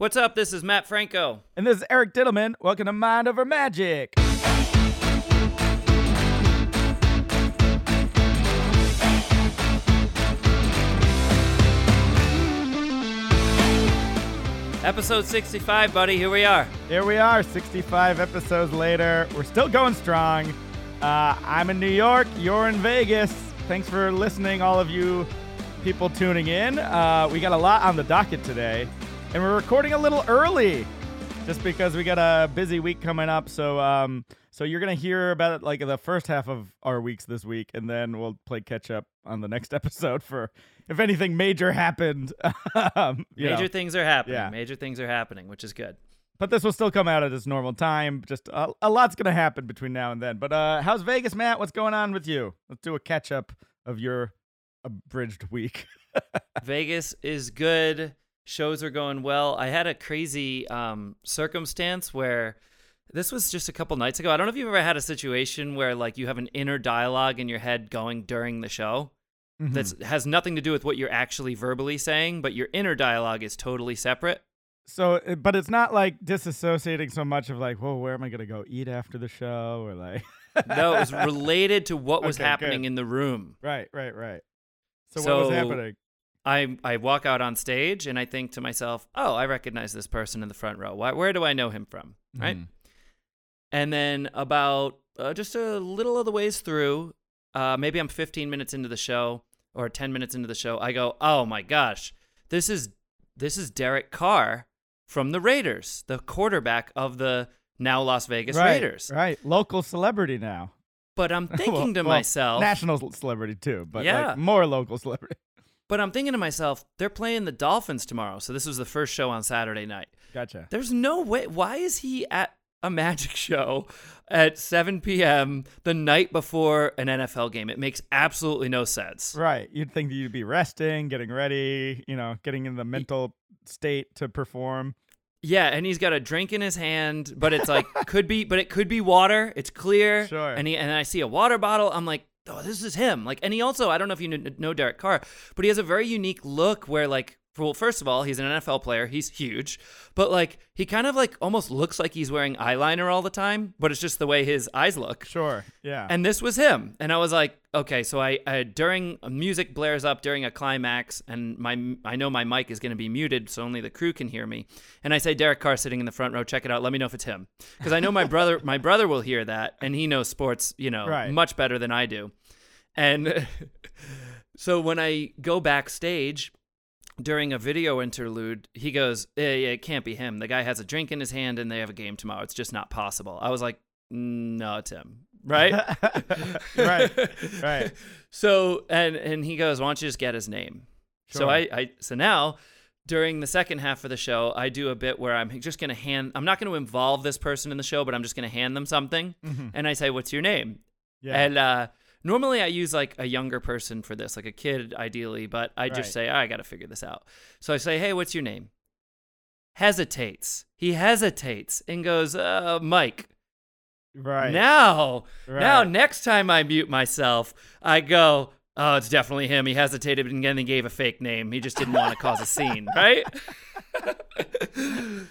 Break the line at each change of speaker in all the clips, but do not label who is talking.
What's up? This is Mat Franco.
And this is Eric Dittelman. Welcome to Mind Over Magic.
Episode 65, buddy. Here we are.
Here we are, 65 episodes later. We're still going strong. Uh, I'm in New York. You're in Vegas. Thanks for listening, all of you people tuning in. Uh, we got a lot on the docket today, and we're recording a little early just because we got a busy week coming up. So, um, so you're gonna hear about it like the first half of our weeks this week, and then we'll play catch up on the next episode for if anything major happened. um,
Major
know.
things are happening.
Yeah.
Major things are happening, which is good.
But this will still come out at its normal time. Just a, a lot's gonna happen between now and then. But uh, how's Vegas, Mat? What's going on with you? Let's do a catch up of your abridged week.
Vegas is good. Shows are going well. I had a crazy um, circumstance where this was just a couple nights ago. I don't know if you've ever had a situation where like you have an inner dialogue in your head going during the show
Mm-hmm.
that has nothing to do with what you're actually verbally saying, but your inner dialogue is totally separate.
so, uh, but it's not like disassociating so much of like, whoa, where am I gonna go eat after the show, or like,
No, it was related to what was
Okay,
happening
good.
in the room.
right, right, right. So, what was happening?
I I walk out on stage and I think to myself, "Oh, I recognize this person in the front row. Why, where do I know him from?" Right?
Mhm.
And then about uh, just a little of the ways through, uh, maybe I'm 15 minutes into the show or 10 minutes into the show, I go, "Oh my gosh, this is this is Derek Carr from the Raiders, the quarterback of the now Las Vegas
right,
Raiders."
right, local celebrity now.
But I'm thinking
Well-
to
well,
myself,
national celebrity too, but
Yeah.
like more local celebrity.
But I'm thinking to myself, they're playing the Dolphins tomorrow. So this was the first show on Saturday night.
Gotcha.
There's no way. Why is he at a magic show at 7 p.m. the night before an NFL game? It makes absolutely no sense.
Right. You'd think that you'd be resting, getting ready, you know, getting in the mental state to perform.
Yeah, and he's got a drink in his hand, but it's like could be, but it could be water. It's clear.
Sure.
And he and I see a water bottle. I'm like, oh, this is him. Like, and he also, I don't know if you know Derek Carr, but he has a very unique look where like. Well, first of all, he's an NFL player. He's huge, but like he kind of like almost looks like he's wearing eyeliner all the time, but it's just the way his eyes look.
Sure. Yeah.
and this was him and i was like okay so i, I during music blares up during a climax and my i know my mic is going to be muted so only the crew can hear me and i say derek carr sitting in the front row check it out let me know if it's him because i know my brother my brother will hear that and he knows sports you know
Right.
much better than i do and so when i go backstage during a video interlude, he goes, yeah, yeah, it can't be him. The guy has a drink in his hand and they have a game tomorrow. It's just not possible. I was like, no, it's him. Right?
right. Right.
So and and he goes, Why don't you just get his name? So I, I so now during the second half of the show, I do a bit where I'm just gonna hand I'm not gonna involve this person in the show, but I'm just gonna hand them something
Mhm.
and I say, What's your name?
Yeah.
And uh normally I use like a younger person for this, like a kid ideally, but I just
Right.
say, I gotta figure this out. So I say, Hey, what's your name? Hesitates. He hesitates and goes, uh, Mike.
right.
Now, now, next time I mute myself, I go, "Oh, it's definitely him." He hesitated and then he gave a fake name. He just didn't want to cause a scene, right?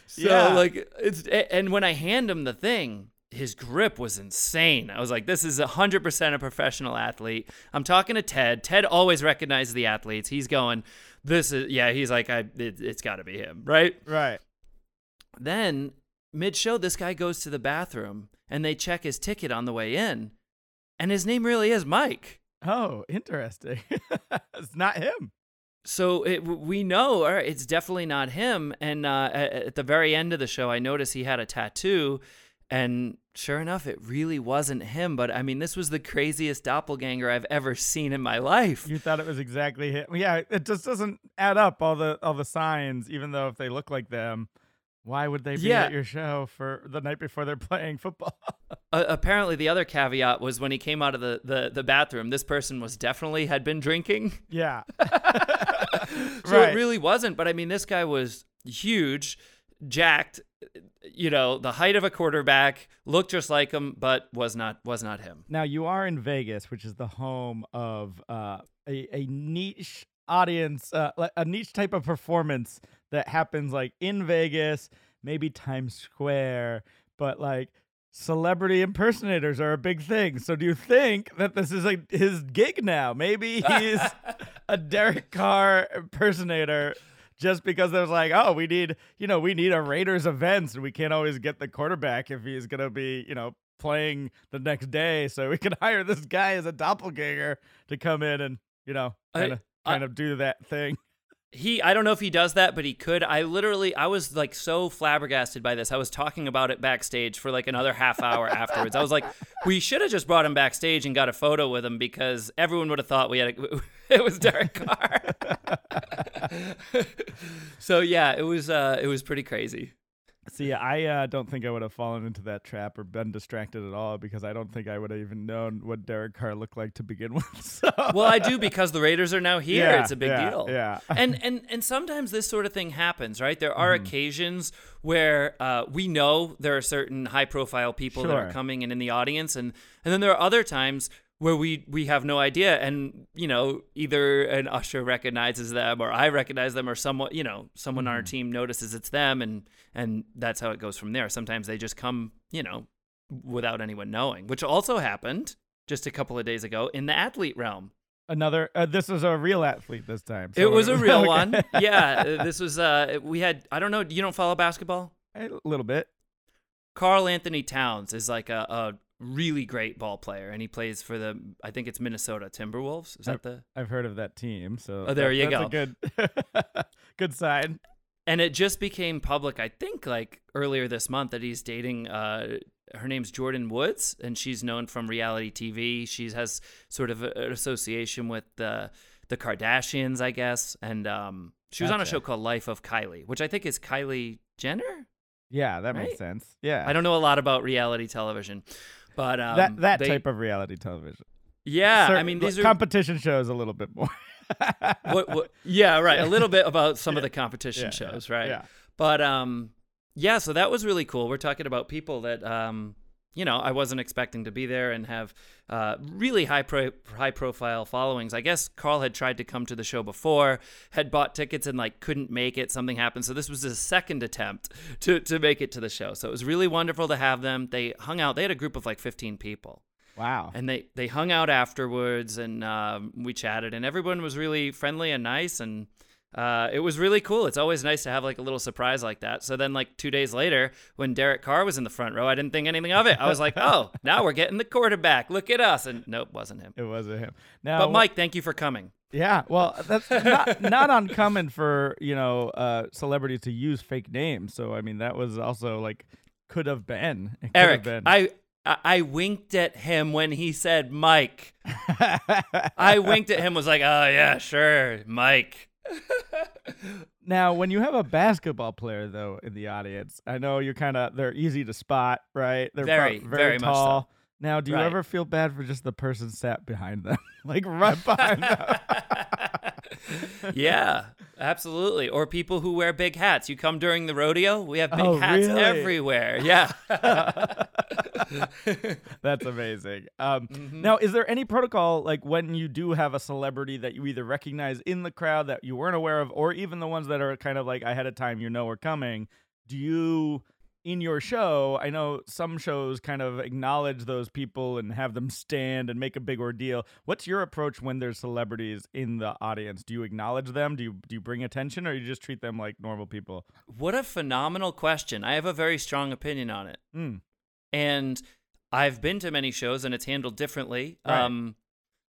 so,
Yeah.
like, it's and when I hand him the thing, his grip was insane. I was like, "This is hundred percent a professional athlete." I'm talking to Ted. Ted always recognizes the athletes. He's going, "This is yeah." He's like, "I, it, it's got to be him, right?"
Right.
Then mid show, this guy goes to the bathroom and they check his ticket on the way in, and his name really is Mike.
Oh, interesting. it's not him.
So it, we know right, it's definitely not him. And uh, at, at the very end of the show, I noticed he had a tattoo, and sure enough, it really wasn't him. But I mean, this was the craziest doppelganger I've ever seen in my life.
You thought it was exactly him. Yeah, it just doesn't add up all the all the signs, even though if they look like them. Why would they be
Yeah.
at your show for the night before they're playing football?
Uh, apparently, the other caveat was when he came out of the, the, the bathroom, this person was definitely had been drinking.
yeah.
So
right.
it really wasn't. But I mean, this guy was huge, jacked, you know, the height of a quarterback, looked just like him, but was not was not him.
Now you are in Vegas, which is the home of uh, a a niche audience, uh, a niche type of performance that happens like in Vegas, maybe Times Square, but like celebrity impersonators are a big thing. So do you think that this is like his gig now? Maybe he's a Derek Carr impersonator just because there's like, oh, we need, you know, we need a Raiders events and we can't always get the quarterback if he's going to be, you know, playing the next day. So we can hire this guy as a doppelganger to come in and, you know, kind of kind of do that thing.
He, I don't know if he does that, but he could. I literally, I was like so flabbergasted by this. I was talking about it backstage for like another half hour afterwards. I was like, we should have just brought him backstage and got a photo with him because everyone would have thought we had a, it was Derek Carr. so yeah, it was uh, it was pretty crazy.
See, I uh, don't think I would have fallen into that trap or been distracted at all because I don't think I would have even known what Derek Carr looked like to begin with. So.
Well, I do because the Raiders are now here.
Yeah,
it's a big
yeah,
deal.
yeah.
and and and sometimes this sort of thing happens, right? There are
Mm-hmm.
occasions where uh, we know there are certain high-profile people that are coming and in the audience, and and then there are other times where we we have no idea, and you know either an usher recognizes them, or I recognize them, or someone you know someone on our
Mm-hmm.
team notices it's them, and and that's how it goes from there. Sometimes they just come, you know, without anyone knowing, which also happened just a couple of days ago in the athlete realm.
Another, uh, this was a real athlete this time.
It was a real
okay.
one. Yeah, this was uh we had I don't know, you don't follow basketball?
A little bit.
Karl-Anthony Towns is like a, a really great ball player and he plays for the I think it's Minnesota Timberwolves. Is that the
I've heard of that team, so
Oh, there
that-
you
that's
go.
A good, good sign.
and it just became public I think like earlier this month that he's dating uh her name's Jordyn Woods and she's known from reality TV. She has sort of an association with the the Kardashians, I guess, and um she was on a show called Life of Kylie, which I think is Kylie Jenner.
Yeah, that makes sense. Yeah,
I don't know a lot about reality television, but um,
that that
they-
type of reality television.
Yeah, I mean these are
competition shows a little bit more.
what, what yeah right a little bit about some of the competition
Yeah,
shows
yeah,
right
yeah.
but um yeah so that was really cool we're talking about people that um you know I wasn't expecting to be there and have uh, really high pro- high profile followings. I guess Karl had tried to come to the show before, had bought tickets and like couldn't make it. Something happened, so this was his second attempt to to make it to the show. So it was really wonderful to have them. They hung out. They had a group of like 15 people.
Wow.
and they they hung out afterwards and um, we chatted and everyone was really friendly and nice and uh, it was really cool. It's always nice to have like a little surprise like that. So then, like two days later, when Derek Carr was in the front row, I didn't think anything of it. I was like, "Oh, now we're getting the quarterback. Look at us!" And nope, wasn't him.
it wasn't him. Now,
But Mike, thank you for coming.
Yeah, well, that's not, not uncommon for you know uh, celebrities to use fake names. So I mean, that was also like could have been. It could have
Eric,
been.
I, I I winked at him when he said Mike. I winked at him, was like, "Oh yeah, sure, Mike."
Now, when you have a basketball player though in the audience, I know you're kind of they're easy to spot, right? They're
Very,
pro-
very so.
tall. Now, do you
Right.
ever feel bad for just the person sat behind them, like right behind them?
yeah, absolutely. Or people who wear big hats. You come during the rodeo, we have big
Oh,
hats
really?
everywhere. Yeah.
That's amazing. Um,
Mm-hmm.
Now, is there any protocol like when you do have a celebrity that you either recognize in the crowd that you weren't aware of, or even the ones that are kind of like ahead of time you know are coming? Do you, in your show, I know some shows kind of acknowledge those people and have them stand and make a big ordeal. What's your approach when there's celebrities in the audience? Do you acknowledge them? Do you do you bring attention, or you just treat them like normal people?
what a phenomenal question. I have a very strong opinion on it.
Mm.
And I've been to many shows and it's handled differently.
Right.
Um,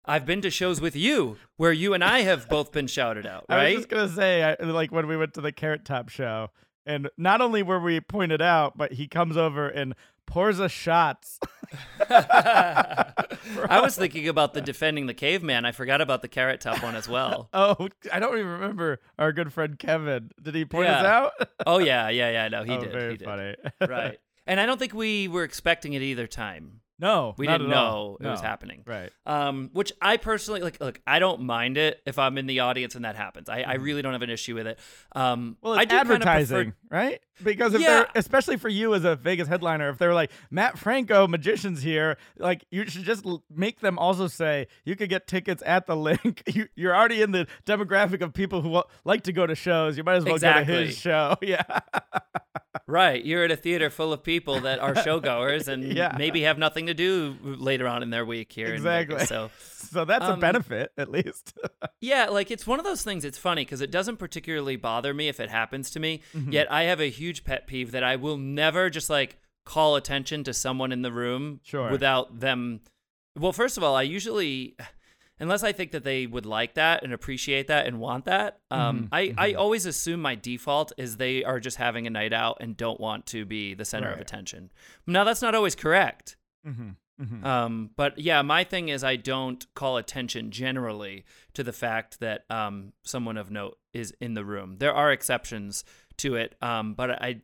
I've been to shows with you where you and I have both been shouted out,
I was just gonna say, I, like when we went to the Carrot Top show, and not only were we pointed out, but he comes over and pours us shots.
I was thinking about the defending the caveman. I forgot about the carrot top one as well.
Oh, I don't even remember our good friend Kevin. Did he point us out?
Oh yeah, yeah, yeah. No, he
oh,
did.
Very
he did.
funny.
right. And I don't think we were expecting it either time.
No,
We
not
didn't
at all.
know it was happening.
Right.
Um, which I personally like. Look, I don't mind it if I'm in the audience and that happens. I, I really don't have an issue with it. Um,
Well,
I
it's
do kinda prefer-
advertising, right? Because if
Yeah.
they're, especially for you as a Vegas headliner, if they're like Mat Franco, magicians here, like you should just l- make them also say you could get tickets at the link. You, you're already in the demographic of people who wa- like to go to shows. You might as well go to his show. Yeah.
Right, you're at a theater full of people that are showgoers and
Yeah.
maybe have nothing to do later on in their week here.
Exactly.
Vegas. So
so that's a
Um,
benefit, at least.
yeah, like it's one of those things. It's funny because it doesn't particularly bother me if it happens to me.
Mm-hmm.
Yet I have a huge pet peeve that I will never just like call attention to someone in the room
Sure.
without them. Well, first of all, I usually. Unless I think that they would like that and appreciate that and want that, um,
Mhm,
I, I always assume my default is they are just having a night out and don't want to be the center of attention. Now, that's not always correct.
mm-hmm. Mm-hmm.
Um, but yeah, my thing is I don't call attention generally to the fact that um, someone of note is in the room. There are exceptions to it, um, but I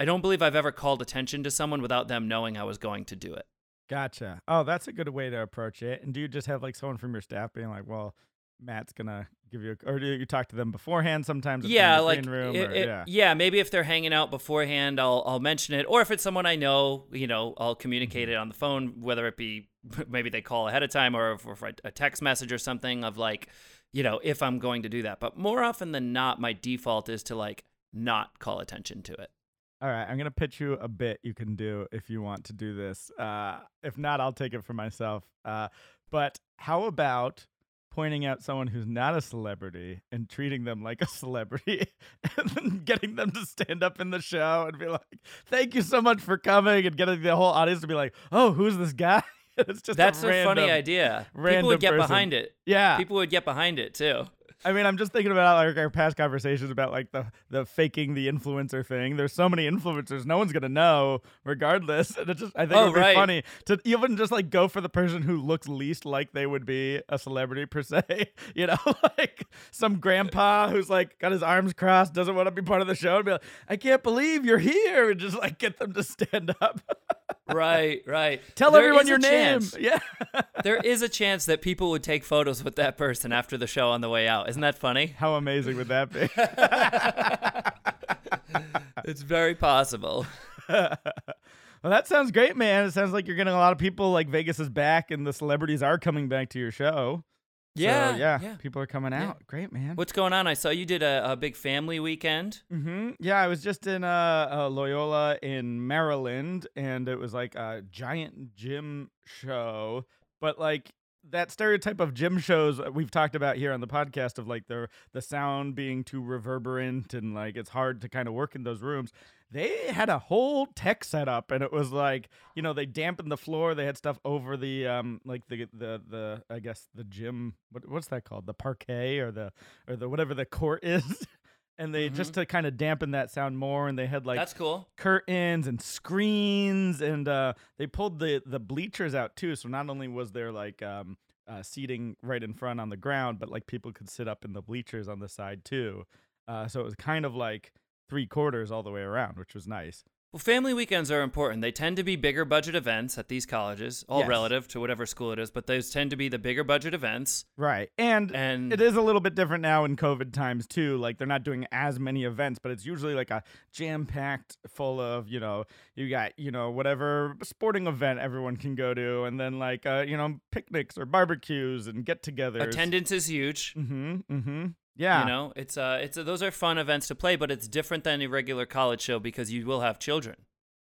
I don't believe I've ever called attention to someone without them knowing I was going to do it.
Gotcha. Oh, that's a good way to approach it. And do you just have like someone from your staff being like, "Well, Mat's gonna give you," a, or do you talk to them beforehand sometimes? if
yeah,
the
like
room,
it-
or-
it-
yeah.
yeah, maybe if they're hanging out beforehand, I'll I'll mention it, or if it's someone I know, you know, I'll communicate
Mm-hmm.
it on the phone, whether it be maybe they call ahead of time or for, for a text message or something of like, you know, if I'm going to do that. But more often than not, my default is to like not call attention to it.
All right, I'm gonna pitch you a bit you can do if you want to do this. Uh, if not, I'll take it for myself. Uh, but how about pointing out someone who's not a celebrity and treating them like a celebrity, and then getting them to stand up in the show and be like, "Thank you so much for coming," and getting the whole audience to be like, "Oh, who's this guy?" it's just
That's
a,
a, funny idea. People would get
person.
behind it.
Yeah,
People would get behind it too.
I mean, I'm just thinking about like our past conversations about like the the faking the influencer thing. There's so many influencers, no one's gonna know, regardless. And it just, I think,
Oh,
it would be funny to even just like go for the person who looks least like they would be a celebrity per se. You know, like some grandpa who's like got his arms crossed, doesn't want to be part of the show, and be like, "I can't believe you're here," and just like get them to stand up.
right, right.
Tell
There
everyone your name.
chance.
Yeah.
there is a chance that people would take photos with that person after the show on the way out. Isn't that funny?
How amazing would that be?
it's very possible.
well, that sounds great, man. It sounds like you're getting a lot of people like Vegas is back and the celebrities are coming back to your show. So,
Yeah,
yeah,
yeah.
People are coming
Yeah.
out. Great, man.
What's going on? I saw you did a, a big family weekend.
hmm Yeah, I was just in uh, uh, Loyola in Maryland, and it was like a giant gym show. But like that stereotype of gym shows we've talked about here on the podcast of like the the sound being too reverberant and like it's hard to kind of work in those rooms. They had a whole tech setup, and it was like you know they dampened the floor. They had stuff over the um like the the the I guess the gym. What what's that called? The parquet or the or the whatever the court is. And they just to kind of dampen that sound more and they had like
That's cool.
curtains and screens and uh they pulled the the bleachers out too so not only was there like um uh, seating right in front on the ground but like people could sit up in the bleachers on the side too. Uh so it was kind of like three quarters all the way around which was nice
Well, family weekends are important. They tend to be bigger budget events at these colleges, all
Yes.
relative to whatever school it is, but those tend to be the bigger budget events.
right and
And
it is a little bit different now in COVID times too. Like they're not doing as many events, but it's usually like a jam packed full of, you know, you got, you know, whatever sporting event everyone can go to, and then like uh, you know, picnics or barbecues and get togethers.
attendance is huge.
Mm-hmm. Mm-hmm. Yeah.
You know, it's uh, it's those are fun events to play, but it's different than a regular college show because you will have children,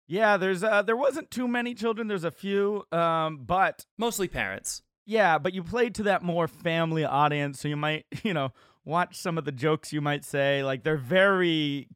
Yeah, there's uh there wasn't too many children, there's a few. Um, but
mostly parents.
Yeah, but you played to that more family audience, so you might, you know, watch some of the jokes you might say. Like they're very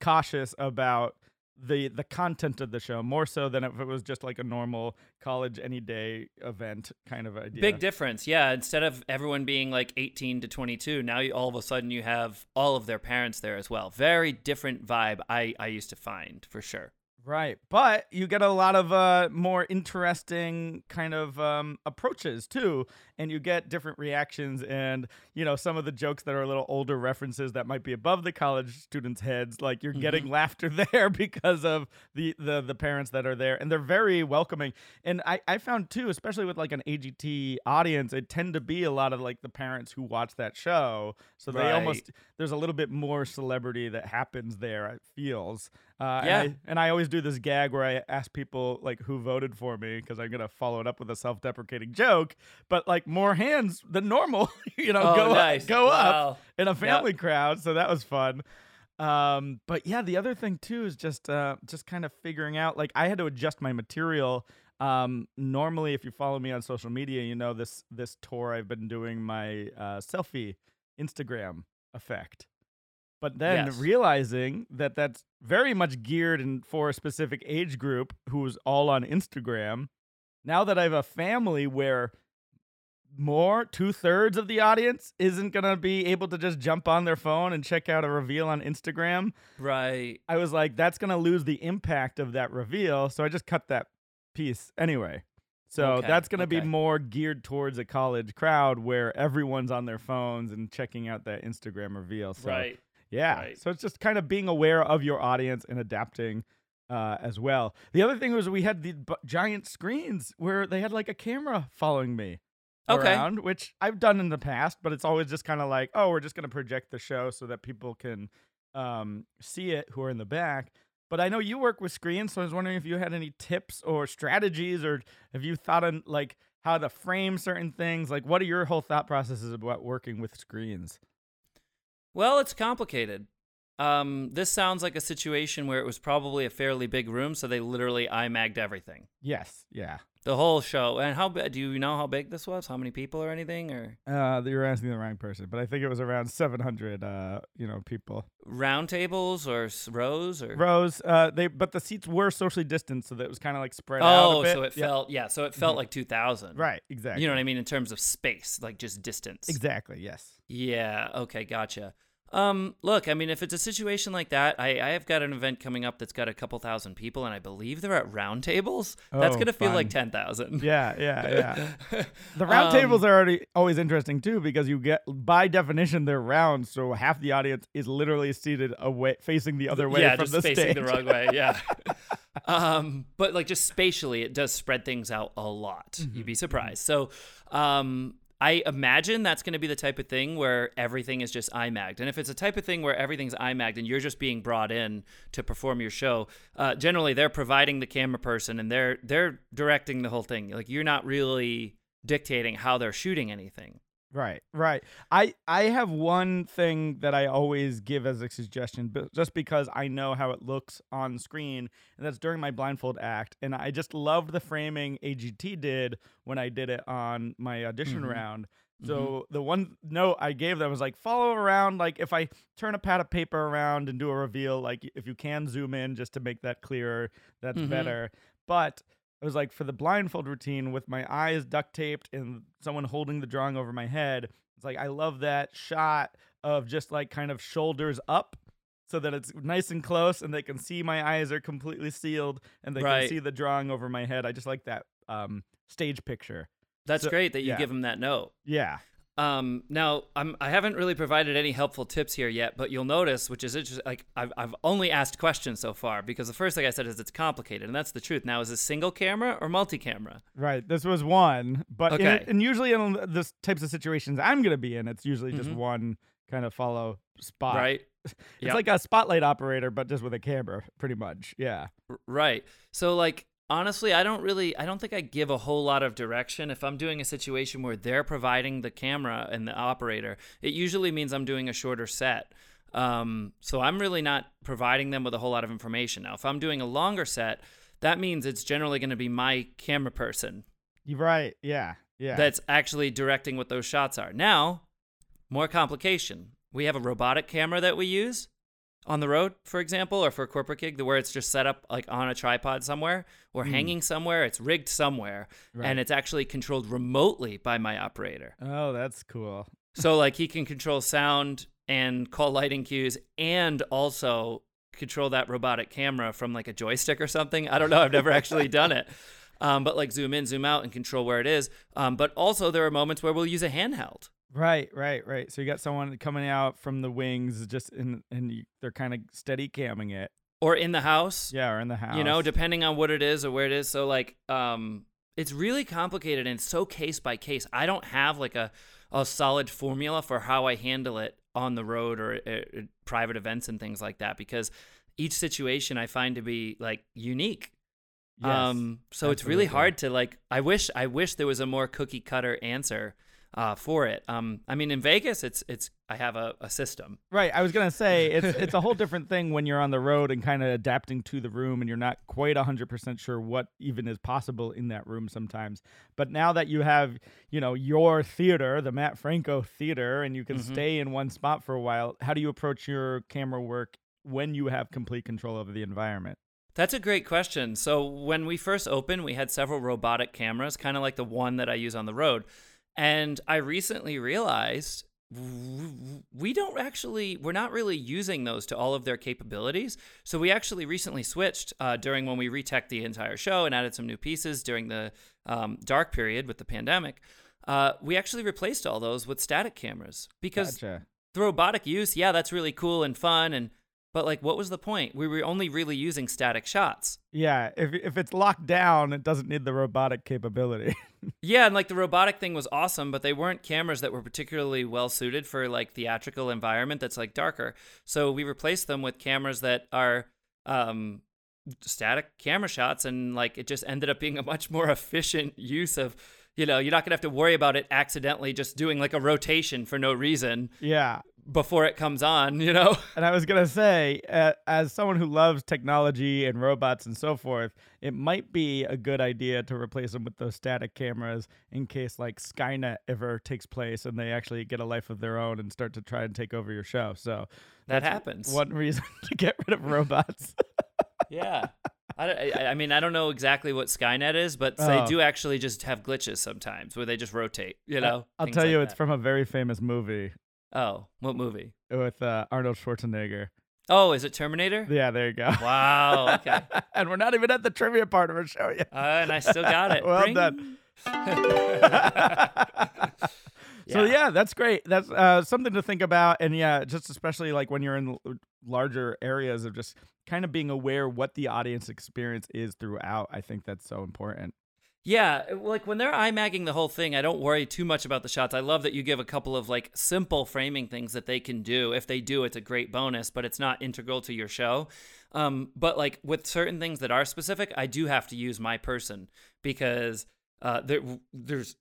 cautious about the the content of the show, more so than if it was just like a normal college any day event kind of idea.
Big difference, yeah. Instead of everyone being like 18 to 22, now you, all of a sudden you have all of their parents there as well. Very different vibe. I I used to find for sure.
Right. But you get a lot of uh, more interesting kind of um, approaches too. And you get different reactions and you know some of the jokes that are a little older references that might be above the college students' heads. Like you're getting
Mm-hmm.
laughter there because of the, the the parents that are there, and they're very welcoming. And I I found too, especially with like an AGT audience, it tend to be a lot of like the parents who watch that show, so they almost there's a little bit more celebrity that happens there. It feels. Uh,
Yeah.
And I, and I always do this gag where I ask people like who voted for me because I'm gonna follow it up with a self-deprecating joke, but like more hands than normal, you know,
Oh,
go
nice.
up, go up in a family crowd. So that was fun. Um, but yeah, the other thing too is just uh, just kind of figuring out. Like I had to adjust my material. Um, normally, if you follow me on social media, you know this this tour I've been doing my uh, selfie Instagram effect. But then
Yes.
realizing that that's very much geared and for a specific age group who's all on Instagram. Now that I have a family where more two thirds of the audience isn't gonna be able to just jump on their phone and check out a reveal on Instagram.
Right.
I was like, that's gonna lose the impact of that reveal. So I just cut that piece anyway. So
Okay,
that's gonna be more geared towards a college crowd where everyone's on their phones and checking out that Instagram reveal. So
right.
yeah.
Right.
So it's just kind of being aware of your audience and adapting uh, as well. The other thing was we had the b- giant screens where they had like a camera following me
Okay.
around, which I've done in the past, but it's always just kind of like, oh, we're just going to project the show so that people can um, see it who are in the back. But I know you work with screens, so I was wondering if you had any tips or strategies, or have you thought on like how to frame certain things? Like, what are your whole thought processes about working with screens?
Well, it's complicated. Um, this sounds like a situation where it was probably a fairly big room, so they literally IMAG'd everything.
Yes, yeah.
The whole show. And how bi- do you know how big this was? How many people or anything? Or
Uh, you're asking the wrong person, but I think it was around 700, uh, you know, people.
round tables or s- rows or?
Rows, uh, they, but the seats were socially distanced, so that it was kind of like spread out.
Oh,
a bit.
so it
Yeah.
felt yeah, so it felt
Mhm.
like 2000.
right, exactly.
You know what I mean in terms of space, like just distance.
Exactly. Yes.
Yeah. Okay. Gotcha. Um, look, I mean, if it's a situation like that, I, I have got an event coming up that's got a couple thousand people, and I believe they're at round tables. That's
Oh,
gonna feel like ten thousand.
Yeah, yeah, yeah. The round tables
Um,
are already always interesting too because you get by definition they're round, so half the audience is literally seated away, facing the other way
yeah,
from
just
the
facing
stage.
the wrong way. Yeah. um, but like just spatially, it does spread things out a lot.
Mm-hmm,
You'd be surprised. So, um, I imagine that's going to be the type of thing where everything is just IMAG'd. And if it's a type of thing where everything's IMAG'd and you're just being brought in to perform your show, uh, generally they're providing the camera person and they're they're directing the whole thing. Like you're not really dictating how they're shooting anything.
Right, right. I I have one thing that I always give as a suggestion, but just because I know how it looks on screen, and that's during my blindfold act, and I just loved the framing AGT did when I did it on my audition
Mhm.
round. So the one note I gave them was like follow around, like if I turn a pad of paper around and do a reveal, like if you can zoom in just to make that clearer, that's
Mhm.
better. But it was like for the blindfold routine with my eyes duct taped and someone holding the drawing over my head. It's like I love that shot of just like kind of shoulders up so that it's nice and close and they can see my eyes are completely sealed and they
Right.
can see the drawing over my head. I just like that um stage picture.
That's
So-
great that you
yeah.
give them that note.
Yeah.
Um, now, I'm, I haven't really provided any helpful tips here yet, but you'll notice, which is interesting, like I've, I've only asked questions so far because the first thing I said is it's complicated, and that's the truth. Now, is this single camera or multi-camera?
Right. This was one, but in-
Okay.
and usually in the types of situations I'm going to be in, it's usually just
Mhm.
one kind of follow spot.
Right?
It's
Yep.
like a spotlight operator, but just with a camera, pretty much. Yeah.
Right. So, like, honestly, I don't really, I don't think I give a whole lot of direction. If I'm doing a situation where they're providing the camera and the operator, it usually means I'm doing a shorter set. Um, so I'm really not providing them with a whole lot of information. Now, if I'm doing a longer set, that means it's generally going to be my camera person
You're right. Yeah. Yeah.
that's actually directing what those shots are. Now, more complication. We have a robotic camera that we use on the road, for example, or for a corporate gig, where it's just set up like on a tripod somewhere or
Hmm.
hanging somewhere. It's rigged somewhere,
Right.
and it's actually controlled remotely by my operator.
oh, that's cool.
so like he can control sound and call lighting cues, and also control that robotic camera from like a joystick or something. I don't know. I've never actually done it. um, but like zoom in, zoom out, and control where it is. Um, but also there are moments where we'll use a handheld.
Right, right, right. So you got someone coming out from the wings, just in, and they're kind of steady camming it.
Or in the house.
Yeah, or in the house.
You know, depending on what it is or where it is. So like, um, it's really complicated and so case by case. I don't have like a a solid formula for how I handle it on the road or uh, private events and things like that because each situation I find to be like unique.
Yes,
um, so it's really hard to like. I wish I wish there was a more cookie cutter answer uh, for it. Um, I mean, in Vegas, it's it's I have a, a system.
Right. I was gonna say it's it's a whole different thing when you're on the road and kind of adapting to the room, and you're not quite hundred percent sure what even is possible in that room sometimes. But now that you have, you know, your theater, the Mat Franco Theater, and you can
Mhm.
stay in one spot for a while, how do you approach your camera work when you have complete control over the environment?
That's a great question. So when we first opened, we had several robotic cameras, kind of like the one that I use on the road. And I recently realized we don't actually we're not really using those to all of their capabilities so we actually recently switched uh, during when we retech the entire show and added some new pieces during the um, dark period with the pandemic uh, we actually replaced all those with static cameras because
Gotcha.
the robotic use yeah that's really cool and fun and but like what was the point we were only really using static shots
Yeah. If if it's locked down, it doesn't need the robotic capability.
Yeah, and like the robotic thing was awesome, but they weren't cameras that were particularly well suited for like theatrical environment that's like darker. So we replaced them with cameras that are um static camera shots and like it just ended up being a much more efficient use of you know, you're not going to have to worry about it accidentally just doing like a rotation for no reason
yeah.
Before it comes on, you know.
And I was gonna say, uh, as someone who loves technology and robots and so forth, it might be a good idea to replace them with those static cameras in case like Skynet ever takes place and they actually get a life of their own and start to try and take over your show. So
That happens.
One reason to get rid of robots.
Yeah. I, I, mean, I don't know exactly what Skynet is, but
Oh.
they do actually just have glitches sometimes where they just rotate, you know?
I'll tell
like
you, it's from a very famous movie
Oh, what movie?
with uh, Arnold Schwarzenegger.
Oh, is it Terminator?
Yeah, there you go.
Wow. Okay.
and we're not even at the trivia part of our show yet.
Uh, and I still got it.
Well
Bring-
done. So yeah, that's great. That's uh, something to think about, and yeah, just especially like when you're in l- larger areas of just kind of being aware what the audience experience is throughout. I think that's so important.
Yeah, like when they're IMAGing the whole thing, I don't worry too much about the shots. I love that you give a couple of like simple framing things that they can do. If they do, it's a great bonus, but it's not integral to your show. Um, but like with certain things that are specific, I do have to use my person because uh, there, there's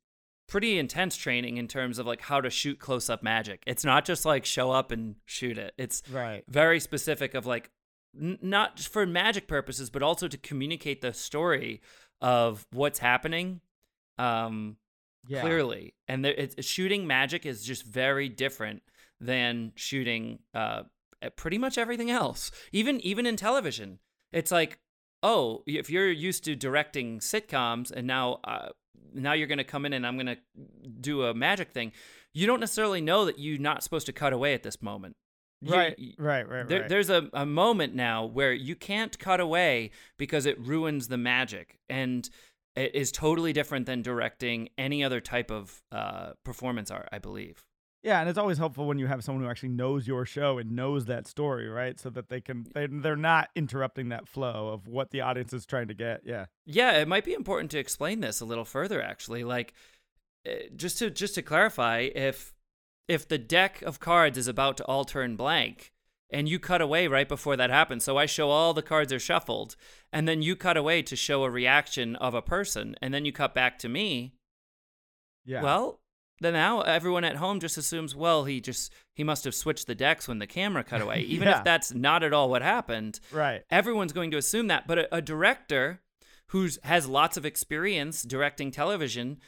pretty intense training in terms of like how to shoot close up magic. It's not just like show up and shoot it. It's
Right.
very specific of like n- not just for magic purposes but also to communicate the story of what's happening um
Yeah.
clearly. And there, it's, shooting magic is just very different than shooting uh pretty much everything else. Even even in television it's like oh if you're used to directing sitcoms and now uh, now you're going to come in and I'm going to do a magic thing you don't necessarily know that you're not supposed to cut away at this moment You-
Right. Right. Right.
there,
right.
There's a, a moment now where you can't cut away because it ruins the magic and it is totally different than directing any other type of uh, performance art, I believe.
Yeah, and it's always helpful when you have someone who actually knows your show and knows that story, right? So that they can they, they're not interrupting that flow of what the audience is trying to get. Yeah.
Yeah, it might be important to explain this a little further actually. Like uh, just to just to clarify if if the deck of cards is about to all turn blank and you cut away right before that happens. So I show all the cards are shuffled and then you cut away to show a reaction of a person and then you cut back to me.
Yeah.
Well, then now everyone at home just assumes, well, he just he must have switched the decks when the camera cut away. Even
Yeah.
if that's not at all what happened,
right.
everyone's going to assume that. But a, a director who's has lots of experience directing television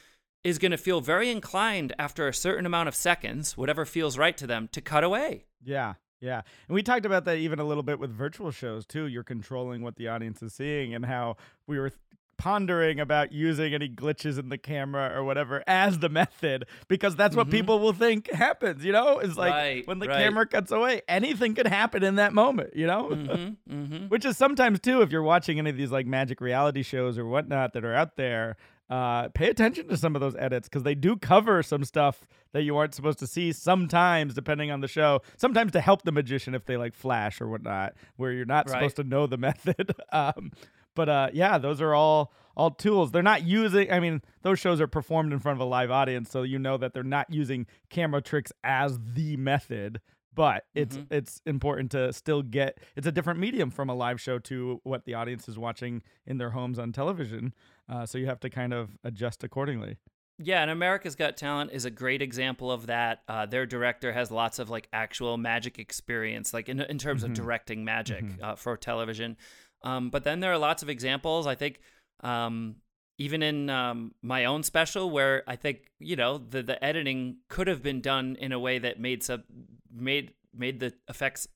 is going to feel very inclined after a certain amount of seconds, whatever feels right to them, to cut away.
Yeah, yeah. And we talked about that even a little bit with virtual shows too. You're controlling what the audience is seeing and how we were th- pondering about using any glitches in the camera or whatever as the method because that's what
Mhm.
people will think happens, you know? It's like
Right,
when the
right.
camera cuts away, anything could happen in that moment, you know?
mm-hmm, mm-hmm.
Which is sometimes too, if you're watching any of these like magic reality shows or whatnot that are out there, uh, pay attention to some of those edits because they do cover some stuff that you aren't supposed to see sometimes, depending on the show. Sometimes to help the magician if they like flash or whatnot, where you're not
Right.
supposed to know the method. um, but uh, yeah, those are all all tools. They're not using. I mean, those shows are performed in front of a live audience, so you know that they're not using camera tricks as the method. But it's
Mhm.
it's important to still get. It's a different medium from a live show to what the audience is watching in their homes on television. Uh, so you have to kind of adjust accordingly.
Yeah, and America's Got Talent is a great example of that. Uh, their director has lots of like actual magic experience, like in in terms
Mhm.
of directing magic
Mhm.
uh, for television. Um, but then there are lots of examples. I think um, even in um, my own special, where I think you know the the editing could have been done in a way that made sub made made the effects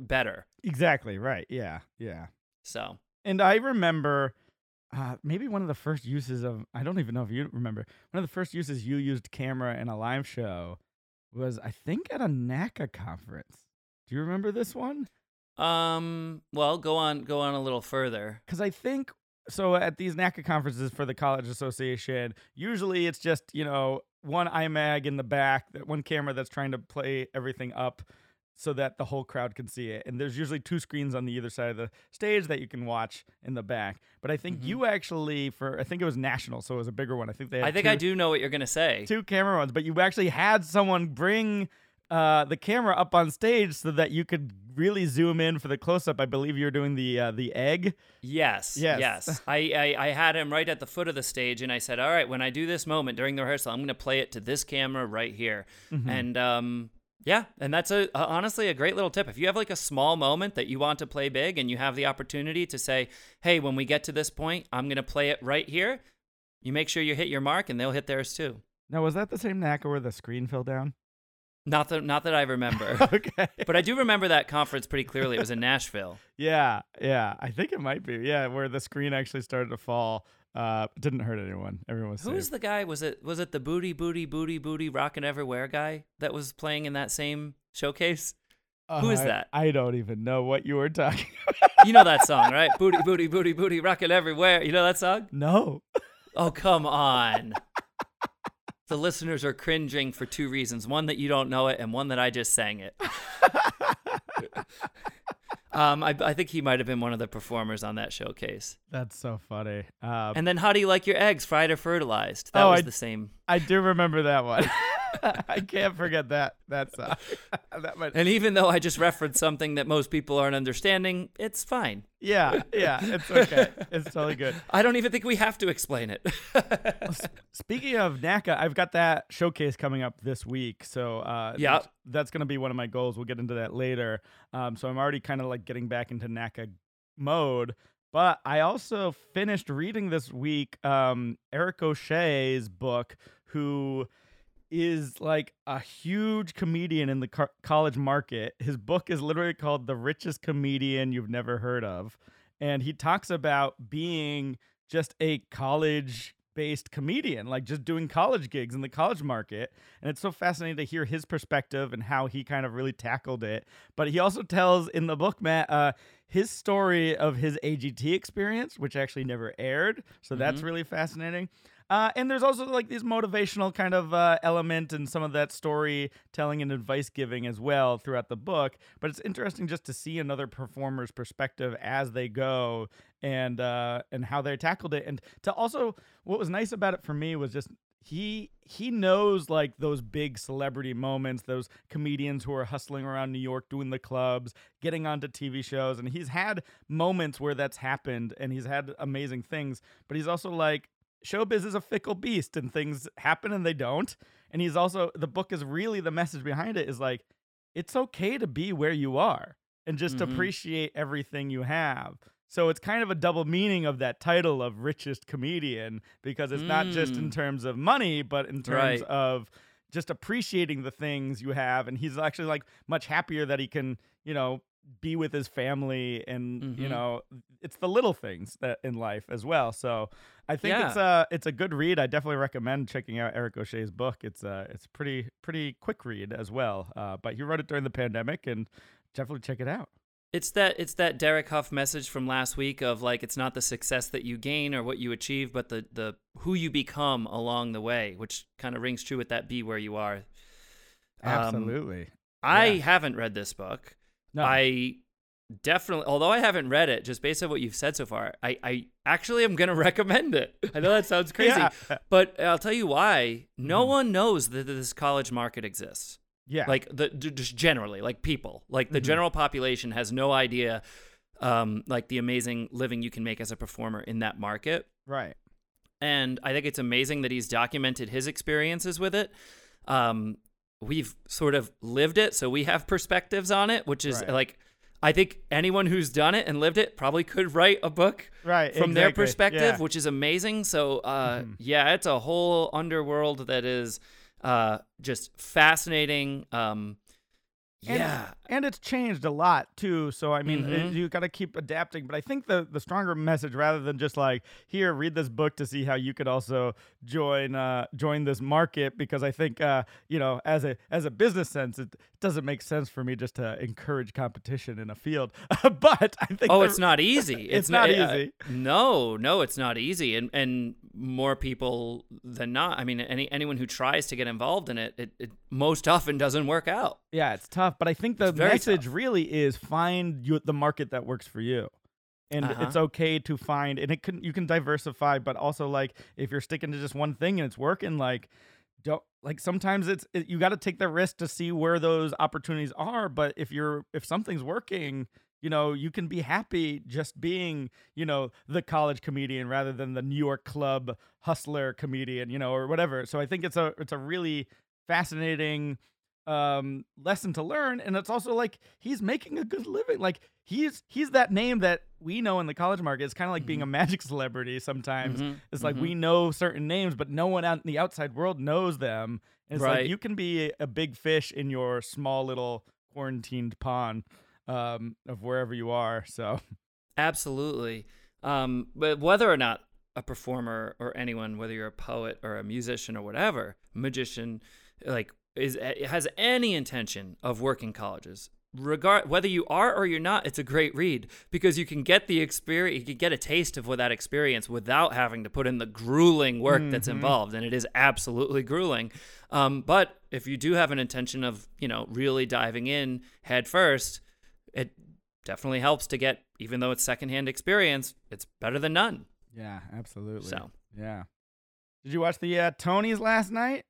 better.
Exactly right. Yeah. Yeah.
So
And I remember uh, maybe one of the first uses of, I don't even know if you remember, one of the first uses you used camera in a live show was, I think, at a NACA conference. Do you remember this one?
um, well, go on go on a little further.
Because I think, so at these NACA conferences for the College Association, usually it's just, you know, one iMag in the back, that one camera that's trying to play everything up so that the whole crowd can see it. And there's usually two screens on the either side of the stage that you can watch in the back. But I think
Mhm.
you actually for I think it was national, so it was a bigger one. I think they had
I think
two,
I do know what you're gonna say.
two camera ones, but you actually had someone bring uh, the camera up on stage so that you could really zoom in for the close up. I believe you were doing the uh, the egg.
Yes.
Yes.
Yes. I, I, I had him right at the foot of the stage, and I said, "All right, when I do this moment during the rehearsal, I'm going to play it to this camera right here."
Mhm.
And um, yeah, and that's a, a honestly a great little tip. If you have like a small moment that you want to play big, and you have the opportunity to say, "Hey, when we get to this point, I'm going to play it right here," you make sure you hit your mark, and they'll hit theirs too.
Now, was that the same NACA where the screen fell down?
Not that not that I remember,
okay.
but I do remember that conference pretty clearly. It was in Nashville.
Yeah, yeah. I think it might be. Yeah, where the screen actually started to fall. Uh, didn't hurt anyone. Everyone was
Who was
safe.
the guy? Was it was it the booty booty booty booty rockin' everywhere guy that was playing in that same showcase? who is
Uh, I-
that?
I don't even know what you were talking about.
You know that song, right? booty booty booty booty rockin' everywhere. You know that song?
no.
Oh come on. the listeners are cringing for two reasons: one that you don't know it, and one that I just sang it. Um, I, I think he might have been one of the performers on that showcase.
That's so funny. Um,
And then, how do you like your eggs, fried or fertilized? That
Oh,
was
I-
the same.
I do remember that one. I can't forget that that song. that might,
And even though I just referenced something that most people aren't understanding, it's fine.
yeah, yeah. It's okay. It's totally good.
I don't even think we have to explain it.
Speaking of NACA, I've got that showcase coming up this week. So uh,
Yeah.
that's, that's going to be one of my goals. We'll get into that later. Um, so I'm already kind of like getting back into NACA mode. But I also finished reading this week um, Eric O'Shea's book, who is like a huge comedian in the co- college market. His book is literally called The Richest Comedian You've Never Heard of. And he talks about being just a college based comedian, like just doing college gigs in the college market. And it's so fascinating to hear his perspective and how he kind of really tackled it. But he also tells in the book, Mat, uh, his story of his AGT experience, which actually never aired. So that's really fascinating. Uh, and there's also like these motivational kind of uh, element and some of that storytelling and advice giving as well throughout the book. But it's interesting just to see another performer's perspective as they go and uh, and how they tackled it. And to also, what was nice about it for me was just he he knows like those big celebrity moments, those comedians who are hustling around New York doing the clubs, getting onto TV shows, and he's had moments where that's happened, and he's had amazing things. But he's also like showbiz is a fickle beast, and things happen and they don't. And he's also the book is really the message behind it is like it's okay to be where you are and just
Mhm.
appreciate everything you have. So it's kind of a double meaning of that title of richest comedian because it's not just in
Mm.
terms of money, but in terms
Right.
of just appreciating the things you have. And he's actually like much happier that he can, you know, be with his family and you
Mhm.
know it's the little things that in life as well. So i think it's a it's a good read. I definitely recommend checking out eric o'shea's book. It's a it's pretty pretty quick read as well uh, but he wrote it during the pandemic and definitely check it out.
It's that it's that Derek Hough message from last week of like it's not the success that you gain or what you achieve, but the the who you become along the way, which kind of rings true with that be where you are. Um,
absolutely.
I haven't read this book.
No
I definitely, although I haven't read it, just based on what you've said so far, I, I actually am going to recommend it. I know that sounds crazy,
Yeah.
but I'll tell you why. No
Mhm.
one knows that this college market exists.
yeah
Like the just generally, like people, like the
Mhm.
general population has no idea, um, like the amazing living you can make as a performer in that market.
right
And I think it's amazing that he's documented his experiences with it. Um, we've sort of lived it, so we have perspectives on it, which is
Right.
like, I think anyone who's done it and lived it probably could write a book
right
from their perspective,
Yeah.
which is amazing. So, uh,
Mhm.
yeah, it's a whole underworld that is uh, just fascinating. Um,
And-
yeah,
and it's changed a lot too so i mean it-
Mhm.
you got to keep adapting but i think the the stronger message rather than just like here read this book to see how you could also join uh join this market because i think uh you know as a as a business sense it doesn't make sense for me just to encourage competition in a field but i think
oh,
the-
it's not easy.
It's not
uh,
easy.
no, no, it's not easy, and and more people than not. I mean, any anyone who tries to get involved in it, it, it most often doesn't work out.
yeah it's tough but i think the message
tough.
really is find you the market that works for you and
Uh-huh.
it's okay to find and it can you can diversify but also like if you're sticking to just one thing and it's working like don't like sometimes it's it, you got to take the risk to see where those opportunities are but if you're if something's working you know you can be happy just being you know the college comedian rather than the new york club hustler comedian you know or whatever so i think it's a it's a really fascinating um lesson to learn and it's also like he's making a good living. Like he's he's that name that we know in the college market. It's kind of like being a magic celebrity sometimes.
Mhm,
it's like
mhm.
we know certain names but no one out in the outside world knows them. And it's like you can be a big fish in your small little quarantined pond um of wherever you are so.
Absolutely. Um, but whether or not a performer or anyone, whether you're a poet or a musician or whatever, magician, like is has any intention of working colleges, regard whether you are or you're not, it's a great read because you can get the experience, you can get a taste of what that experience without having to put in the grueling work that's
Mhm.
involved, and it is absolutely grueling. Um, but if you do have an intention of, you know, really diving in head first, it definitely helps to get, even though it's secondhand experience, it's better than none.
yeah absolutely
So
yeah did you watch the uh, tonys last night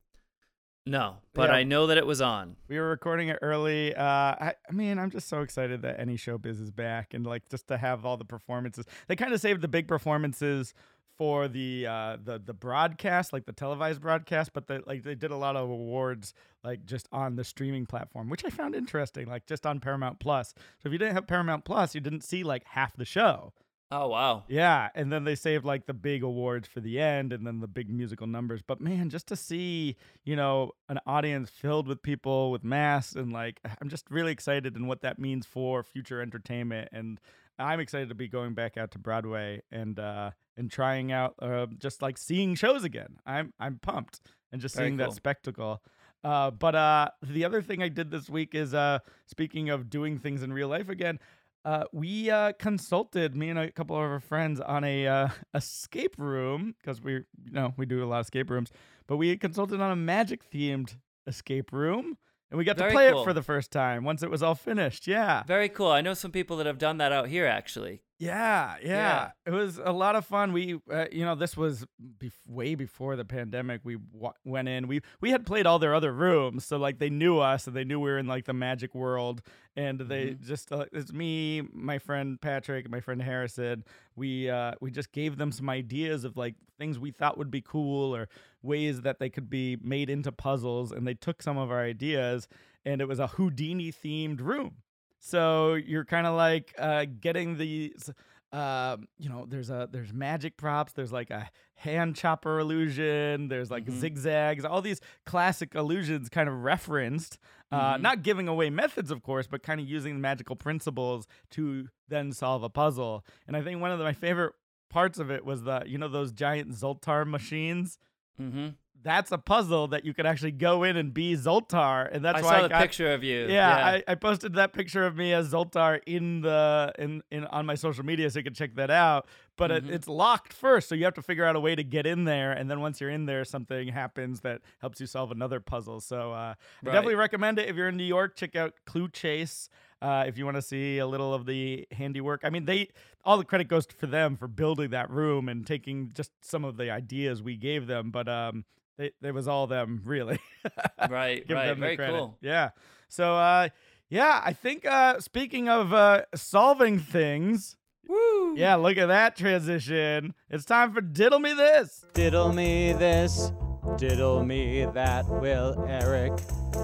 no, but
Yeah.
I know that it was on.
We were recording it early. Uh, I, I mean, I'm just so excited that any showbiz is back and like just to have all the performances. They kind of saved the big performances for the uh, the the broadcast, like the televised broadcast, but they like they did a lot of awards like just on the streaming platform, which I found interesting, like just on Paramount Plus. So if you didn't have Paramount Plus, you didn't see like half the show.
Oh wow.
Yeah, and then they saved like the big awards for the end and then the big musical numbers. But man, just to see, you know, an audience filled with people with masks and like I'm just really excited and what that means for future entertainment and I'm excited to be going back out to Broadway and uh and trying out uh just like seeing shows again. I'm I'm pumped and just
Very
seeing
cool.
that spectacle. Uh but uh the other thing I did this week is uh speaking of doing things in real life again, uh, we uh, consulted me and a couple of our friends on a uh, escape room because we you know we do a lot of escape rooms, but we consulted on a magic themed escape room and we got
Very
to play
cool.
it for the first time once it was all finished. Yeah,
Very cool. I know some people that have done that out here actually.
Yeah, yeah.
Yeah.
It was a lot of fun. We, uh, you know, this was bef- way before the pandemic. We w- went in. We we had played all their other rooms, so like they knew us and they knew we were in like the magic world. And they
Mhm.
just uh, it's me, my friend Patrick, my friend Harrison. We uh we just gave them some ideas of like things we thought would be cool or ways that they could be made into puzzles, and they took some of our ideas, and it was a Houdini themed room. So you're kind of like uh, getting these, um, you know, there's a there's magic props. There's like a hand chopper illusion. There's like
Mhm.
zigzags. All these classic illusions kind of referenced. Uh,
Mhm.
Not giving away methods, of course, but kind of using the magical principles to then solve a puzzle. And I think one of the, my favorite parts of it was the, you know, those giant Zoltar machines.
Mm-hmm.
That's a puzzle that you could actually go in and be Zoltar, and that's
I
why
saw
I
the
got,
picture of you.
yeah, I, I posted that picture of me as Zoltar in the in, in on my social media so you can check that out. But
Mhm.
it, it's locked first, so you have to figure out a way to get in there, and then once you're in there, something happens that helps you solve another puzzle. So uh, I definitely recommend it if you're in New York. Check out Clue Chase. Uh, if you want to see a little of the handiwork, I mean, they all the credit goes for them for building that room and taking just some of the ideas we gave them, but um, they, it was all them really.
right,
give
right.
them the
Very
credit.
cool.
Yeah. So uh yeah, I think uh speaking of uh solving things,
Woo!
yeah, look at that transition. It's time for diddle me this.
Diddle me this, diddle me that. Will Eric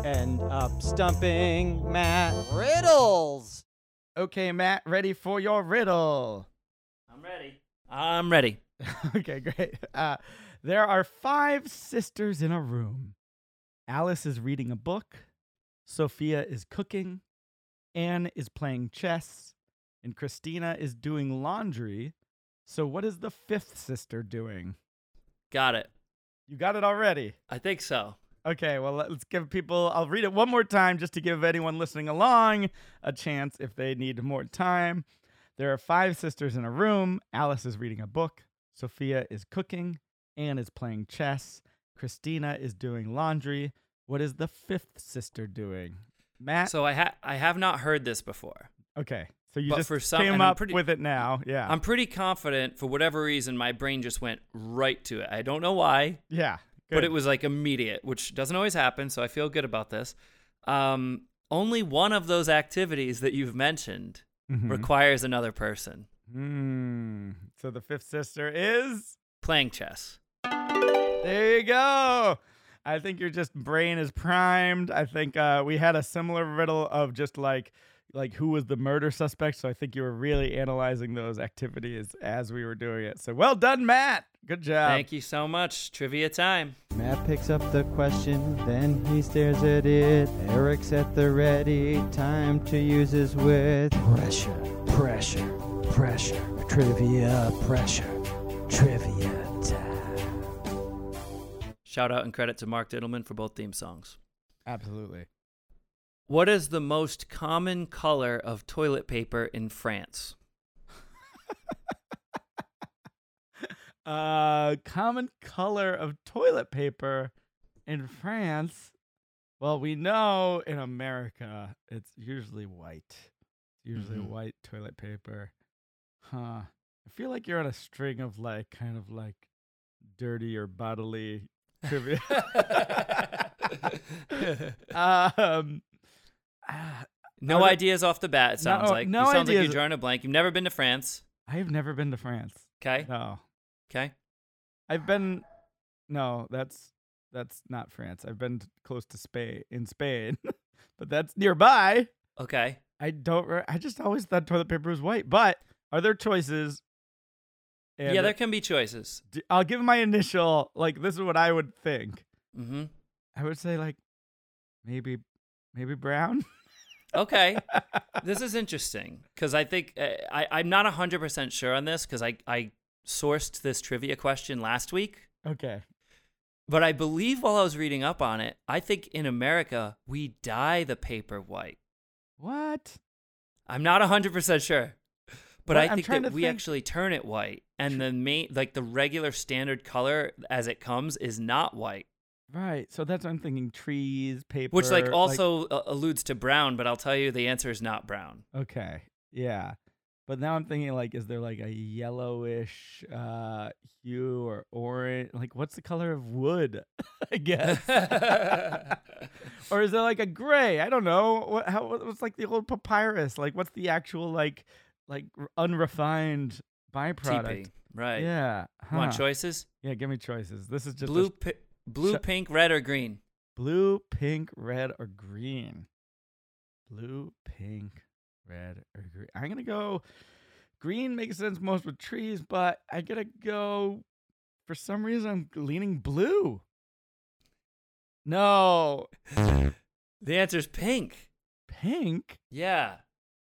end up stumping Mat? Riddles!
Okay, Mat, ready for your riddle.
I'm ready. I'm ready.
okay, great. Uh there are five sisters in a room. Alice is reading a book, Sophia is cooking, Anne is playing chess, and Christina is doing laundry. So what is the fifth sister doing?
Got it.
You got it already.
I think so.
Okay, well, let's give people, I'll read it one more time just to give anyone listening along a chance if they need more time. There are five sisters in a room. Alice is reading a book. Sophia is cooking. Anne is playing chess. Christina is doing laundry. What is the fifth sister doing? Mat?
So I ha- I have not heard this before.
okay, so you
But
just
for some-
came up
pretty-
with it now. Yeah.
I'm pretty confident for whatever reason my brain just went right to it. I don't know why,
yeah.
but it was like immediate, which doesn't always happen, so I feel good about this. Um, only one of those activities that you've mentioned
Mhm.
requires another person
Hmm. So the fifth sister is?
playing chess.
There you go. I think your just brain is primed. I think uh, we had a similar riddle of just like like who was the murder suspect. So I think you were really analyzing those activities as we were doing it. So well done, Mat. Good job.
Thank you so much. Trivia time.
Mat picks up the question, then he stares at it. Eric's at the ready, time to use his wit. Pressure, pressure, pressure, trivia, pressure, trivia time.
Shout out and credit to Mark Dittelman for both theme songs.
Absolutely.
What is the most common color of toilet paper in France?
Uh, common color of toilet paper in France. Well, we know in America it's usually white. It's usually
Mhm.
white toilet paper. Huh. I feel like you're on a string of like kind of like dirty or bodily trivia. um ah,
no ideas off the bat, it sounds
No-
like.
no
you sounds like
ideas.
you're drawing a blank. You've never been to France.
I've never been to France.
Okay.
No.
Okay.
I've been no, that's that's not France. I've been close to Spain in Spain, but that's nearby.
Okay.
I don't. Re- I just always thought toilet paper was white. But are there choices? And
yeah, there can be choices.
I'll give my initial. Like this is what I would think.
hmm
I would say like maybe maybe brown.
Okay. this is interesting because I think uh, I, I'm not 100% sure on this because I, I sourced this trivia question last week.
okay.
But I believe while I was reading up on it, I think in America, we dye the paper white.
What?
I'm not 100% sure. But
What?
I think that we
think-
actually turn it white. And the main, like the regular standard color as it comes is not white,
Right. So that's what I'm thinking. Trees, paper.
which like also uh, alludes to brown, but I'll tell you the answer is not brown.
Okay. Yeah. But now I'm thinking like, is there like a yellowish uh hue or orange? Like, what's the color of wood? I guess. or is there like a gray? I don't know. What? How? what- What's like the old papyrus? Like, what's the actual like, like unrefined byproduct?
TP. Right.
Yeah.
Want choices?
Yeah. Give me choices. This is just
blue, pi- blue,
Sh-
pink, red, or green?
blue, pink, red, or green. Blue, pink, red, or green. I'm gonna go. Green makes sense most with trees, but I gotta go. For some reason, I'm leaning blue. No.
The answer is pink.
Pink?
Yeah.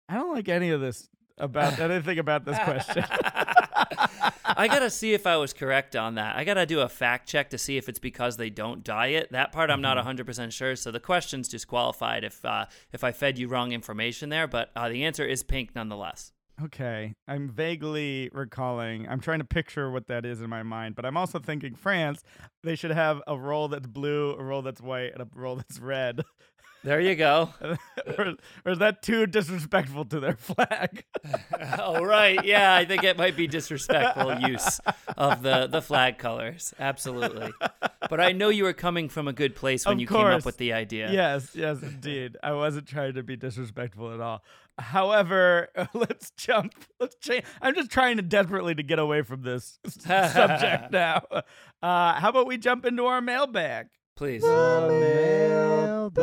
I don't like any of this about anything about this question.
I gotta see if I was correct on that. I gotta do a fact check to see if it's because they don't diet. That part I'm not
Mm-hmm.
100 percent sure. So the question's disqualified if uh, if I fed you wrong information there. But uh, the answer is pink nonetheless.
Okay, I'm vaguely recalling. I'm trying to picture what that is in my mind, but I'm also thinking France. They should have a roll that's blue, a roll that's white, and a roll that's red.
There you go.
or, or is that too disrespectful to their flag?
oh right, yeah. I think it might be disrespectful use of the the flag colors. Absolutely. But I know you were coming from a good place when
Of
you came up with the idea.
yes, yes, indeed. I wasn't trying to be disrespectful at all. However, let's jump. Let's change. I'm just trying to desperately to get away from this subject now. Uh, how about we jump into our mailbag?
Please.
Mailbag.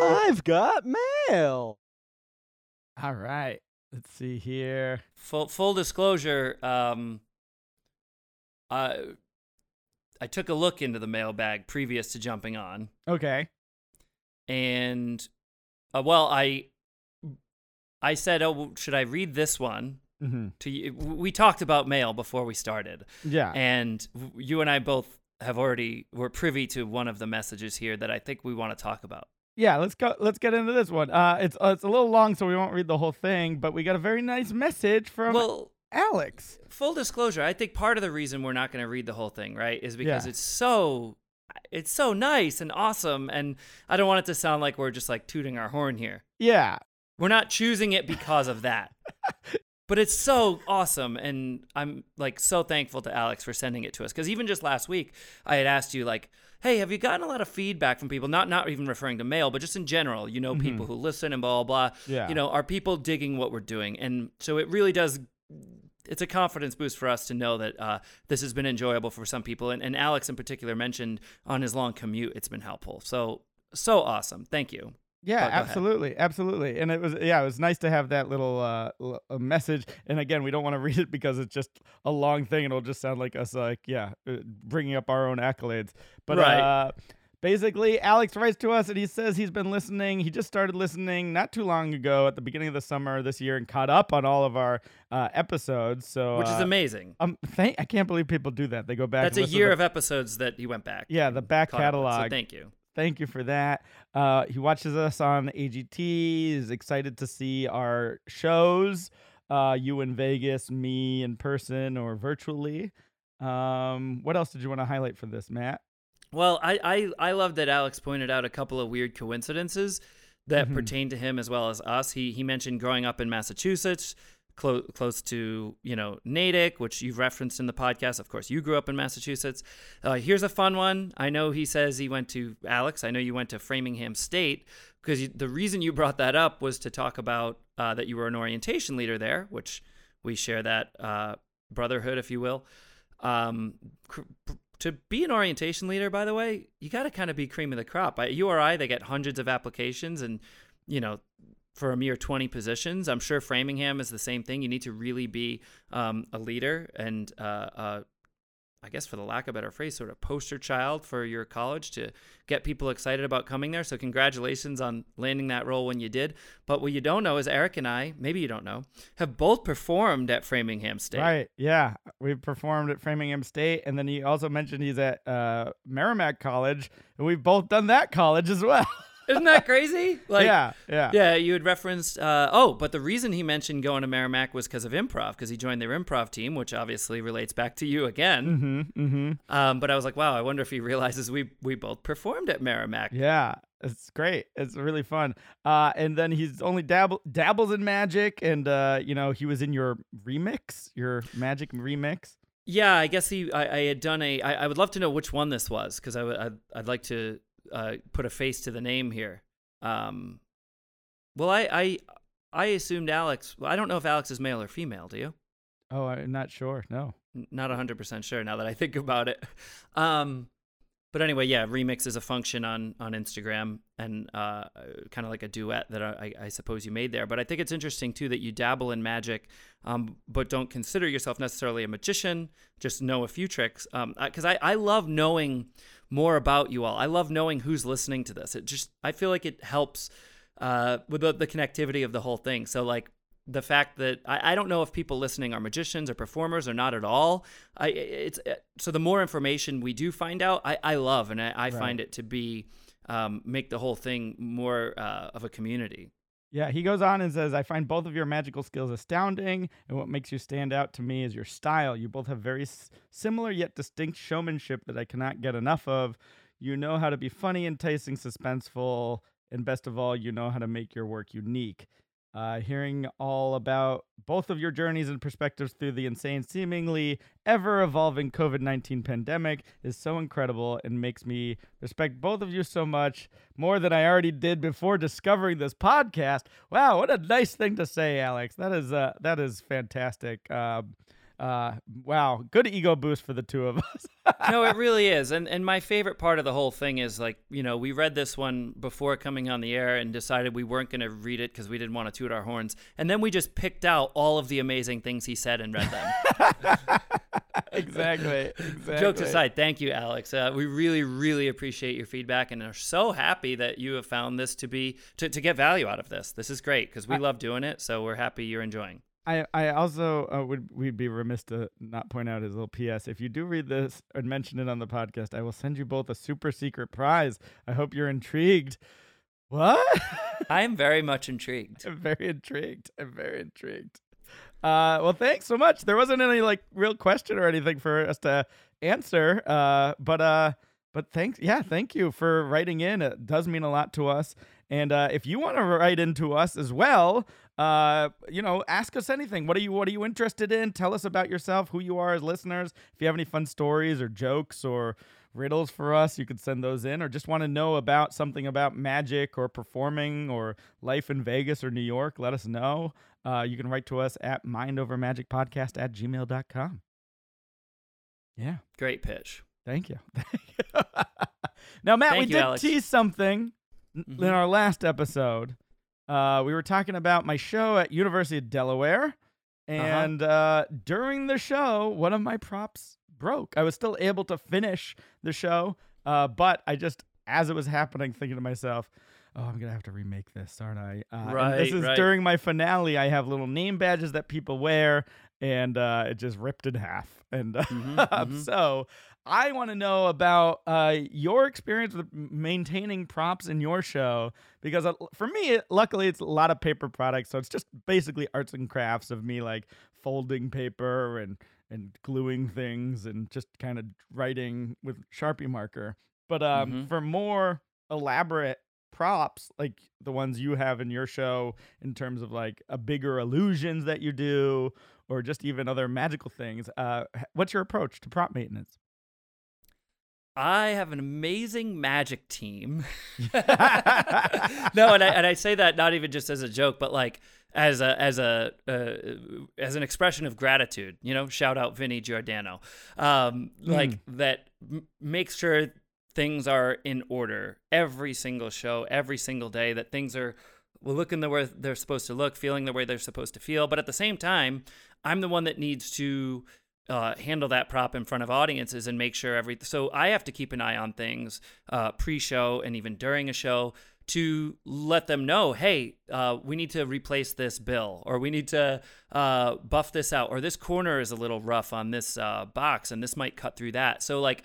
I've got mail.
All right. Let's see here.
full full disclosure um i i took a look into the mailbag previous to jumping on
Okay.
and uh, well i i said oh well, should i read this one
hmm
to you we talked about mail before we started
Yeah.
and w- you and i both have already were privy to one of the messages here that i think we want to talk about
yeah. Let's go. Let's get into this one. Uh, it's uh, it's a little long, so we won't read the whole thing. But we got a very nice message from
well
Alex.
full disclosure, I think part of the reason we're not going to read the whole thing, right, is because
Yeah.
it's so it's so nice and awesome and I don't want it to sound like we're just like tooting our horn here.
Yeah.
We're not choosing it because of that. but it's so awesome and I'm like so thankful to Alex for sending it to us cuz even just last week I had asked you like, "Hey, have you gotten a lot of feedback from people, not not even referring to mail, but just in general, you know, people who listen and blah blah blah.
Yeah.
You know, are people digging what we're doing?" And so it really does it's a confidence boost for us to know that uh, this has been enjoyable for some people. And, and Alex, in particular, mentioned on his long commute, it's been helpful. So, so awesome. Thank you.
Yeah,
go ahead.
absolutely, absolutely, and it was yeah, it was nice to have that little uh, l- message. And again, we don't want to read it because it's just a long thing, and it'll just sound like us like yeah, uh, bringing up our own accolades. But
Right.
uh, basically, Alex writes to us, and he says he's been listening. He just started listening not too long ago, at the beginning of the summer this year, and caught up on all of our uh, episodes. So
Which is
uh,
amazing.
um, thank I can't believe people do that. They go back.
That's a year
to
of episodes that he went back.
Yeah, the back
up
catalog.
So thank you.
Thank you for that. Uh, he watches us on AGT. Is excited to see our shows. Uh, you in Vegas, me in person or virtually. Um, what else did you want to highlight for this, Mat?
Well, I, I, I love that Alex pointed out a couple of weird coincidences that
Mhm.
pertain to him as well as us. He, he mentioned growing up in Massachusetts, clo- close to, you know, Natick, which you've referenced in the podcast. Of course, you grew up in Massachusetts. Uh, here's a fun one. I know he says he went to, Alex, I know you went to Framingham State because the reason you brought that up was to talk about uh, that you were an orientation leader there, which we share that uh, brotherhood, if you will. Um, cr- to be an orientation leader, by the way, you got to kind of be cream of the crop. At URI, they get hundreds of applications, and you know, for a mere 20 positions, I'm sure Framingham is the same thing. You need to really be um, a leader and, uh, uh, I guess, for the lack of a better phrase, sort of poster child for your college to get people excited about coming there. So, congratulations on landing that role when you did. But what you don't know is Eric and I, maybe you don't know, have both performed at Framingham State.
Right. Yeah. We've performed at Framingham State. And then he also mentioned he's at uh, Merrimack College. And we've both done that college as well.
Isn't that crazy? Like,
yeah. Yeah.
Yeah, you had referenced. Uh, oh, but the reason he mentioned going to Merrimack was because of improv, because he joined their improv team, which obviously relates back to you again.
Mm-hmm. Mm-hmm.
Um, but I was like, wow, I wonder if he realizes we we both performed at Merrimack.
Yeah, it's great. It's really fun. Uh, and then he's only dabble dabbles in magic, and uh, you know he was in your remix, your magic remix.
Yeah, I guess he. I, I had done a. I, I would love to know which one this was, because I would. I'd, I'd like to uh, put a face to the name here. Um, well, I I I assumed Alex. Well, I don't know if Alex is male or female. Do you?
Oh, I'm not sure. No.
N- not 100% sure now that I think about it. Um, but anyway, yeah, remix is a function on on Instagram and uh, kind of like a duet that I, I suppose you made there. But I think it's interesting too that you dabble in magic, um, but don't consider yourself necessarily a magician. Just know a few tricks. Because I, I love knowing more about you all. I love knowing who's listening to this. It just I feel like it helps uh, with the, the connectivity of the whole thing. So like the fact that I, I don't know if people listening are magicians or performers or not at all. I it's so the more information we do find out, I, I love and I, I
Right.
find it to be um, make the whole thing more uh, of a community.
Yeah, he goes on and says, I find both of your magical skills astounding, and what makes you stand out to me is your style. You both have very s- similar yet distinct showmanship that I cannot get enough of. You know how to be funny, enticing, suspenseful, and best of all, you know how to make your work unique. Uh, hearing all about both of your journeys and perspectives through the insane, seemingly ever evolving COVID 19 pandemic is so incredible and makes me respect both of you so much more than I already did before discovering this podcast. Wow, what a nice thing to say, Alex. That is uh, that is fantastic. Uh, wow, good ego boost for the two of us.
no, it really is. And and my favorite part of the whole thing is like, you know, we read this one before coming on the air and decided we weren't going to read it because we didn't want to toot our horns. And then we just picked out all of the amazing things he said and read them.
exactly. Exactly.
Jokes aside, thank you, Alex. Uh, we really, really appreciate your feedback and are so happy that you have found this to be to, to get value out of this. This is great because we love doing it. So we're happy you're enjoying.
I, I also uh, would we'd be remiss to not point out his little PS. If you do read this and mention it on the podcast, I will send you both a super secret prize. I hope you're intrigued. What?
I am very much intrigued.
I'm very intrigued. I'm very intrigued. Uh, well, thanks so much. There wasn't any like real question or anything for us to answer. Uh, but uh, but thanks. Yeah, thank you for writing in. It does mean a lot to us. And uh, if you want to write into us as well, uh, you know, ask us anything. What are you What are you interested in? Tell us about yourself, who you are as listeners. If you have any fun stories or jokes or riddles for us, you could send those in, or just want to know about something about magic or performing or life in Vegas or New York, let us know. Uh, you can write to us at mindovermagicpodcast at gmail.com. Yeah,
Great pitch.
thank you. now, Mat,
Thank
we
you,
did
Alex.
tease something n- in our last episode. Uh, we were talking about my show at University of Delaware, and uh during the show, one of my props broke. I was still able to finish the show, uh, but I just, as it was happening, thinking to myself, "Oh, I'm gonna have to remake this, aren't I?" Uh, and this is
right.
during my finale. I have little name badges that people wear, and uh, it just ripped in half. And uh,
Mhm, mhm.
so, I want to know about uh, your experience with maintaining props in your show because uh, for me, luckily, it's a lot of paper products, so it's just basically arts and crafts of me like folding paper and and gluing things and just kind of writing with Sharpie marker. But um,
Mhm.
for more elaborate props like the ones you have in your show in terms of like a bigger illusions that you do or just even other magical things uh what's your approach to prop maintenance
I have an amazing magic team. no, and I, and I say that not even just as a joke, but like as a as a uh, as an expression of gratitude. You know, shout out Vinny Giordano, um, like that m- makes sure things are in order every single show, every single day. That things are well, looking the way they're supposed to look, feeling the way they're supposed to feel. But at the same time, I'm the one that needs to uh, handle that prop in front of audiences and make sure every. So I have to keep an eye on things uh, pre-show and even during a show to let them know, hey, uh, we need to replace this bill, or we need to uh, buff this out, or this corner is a little rough on this uh, box, and this might cut through that. So like,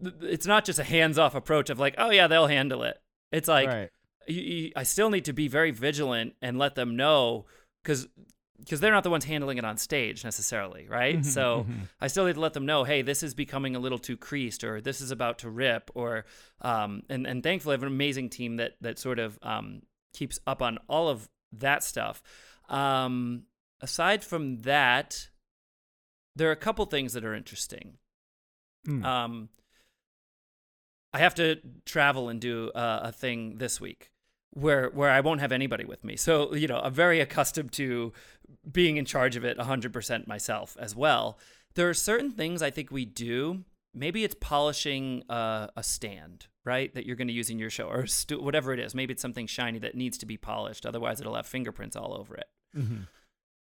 th- it's not just a hands-off approach of like, oh yeah, they'll handle it. It's like
right
you, you, I still need to be very vigilant and let them know because because they're not the ones handling it on stage necessarily, right?
Mhm,
so
mhm.
I still need to let them know, hey, this is becoming a little too creased, or this is about to rip, or um, and and thankfully I have an amazing team that that sort of um, keeps up on all of that stuff. Um, aside from that, there are a couple things that are interesting.
Mm.
Um, I have to travel and do uh, a thing this week where where I won't have anybody with me. So you know, I'm very accustomed to being in charge of it 100% myself as well. There are certain things I think we do. Maybe it's polishing uh, a stand, right? That you're going to use in your show, or stu- whatever it is. Maybe it's something shiny that needs to be polished. Otherwise, it'll have fingerprints all over it.
Mhm.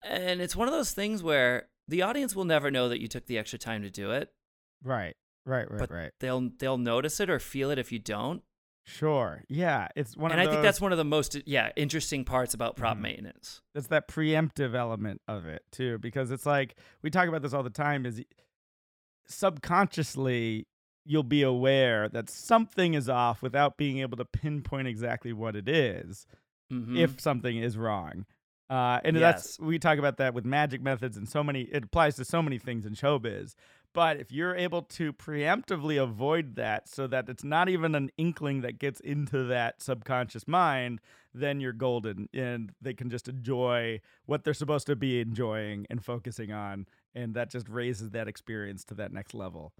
And it's one of those things where the audience will never know that you took the extra time to do it
right Right, right,
but
right.
they'll they'll notice it or feel it if you don't.
Sure. Yeah, it's one
and
of
I
those.
think that's one of the most yeah interesting parts about prop
Mhm.
maintenance.
It's that preemptive element of it too because it's like we talk about this all the time is subconsciously you'll be aware that something is off without being able to pinpoint exactly what it is
Mhm.
if something is wrong uh, and
Yes.
that's we talk about that with magic methods and so many it applies to so many things in showbiz but if you're able to preemptively avoid that so that it's not even an inkling that gets into that subconscious mind, then you're golden and they can just enjoy what they're supposed to be enjoying and focusing on. And that just raises that experience to that next level.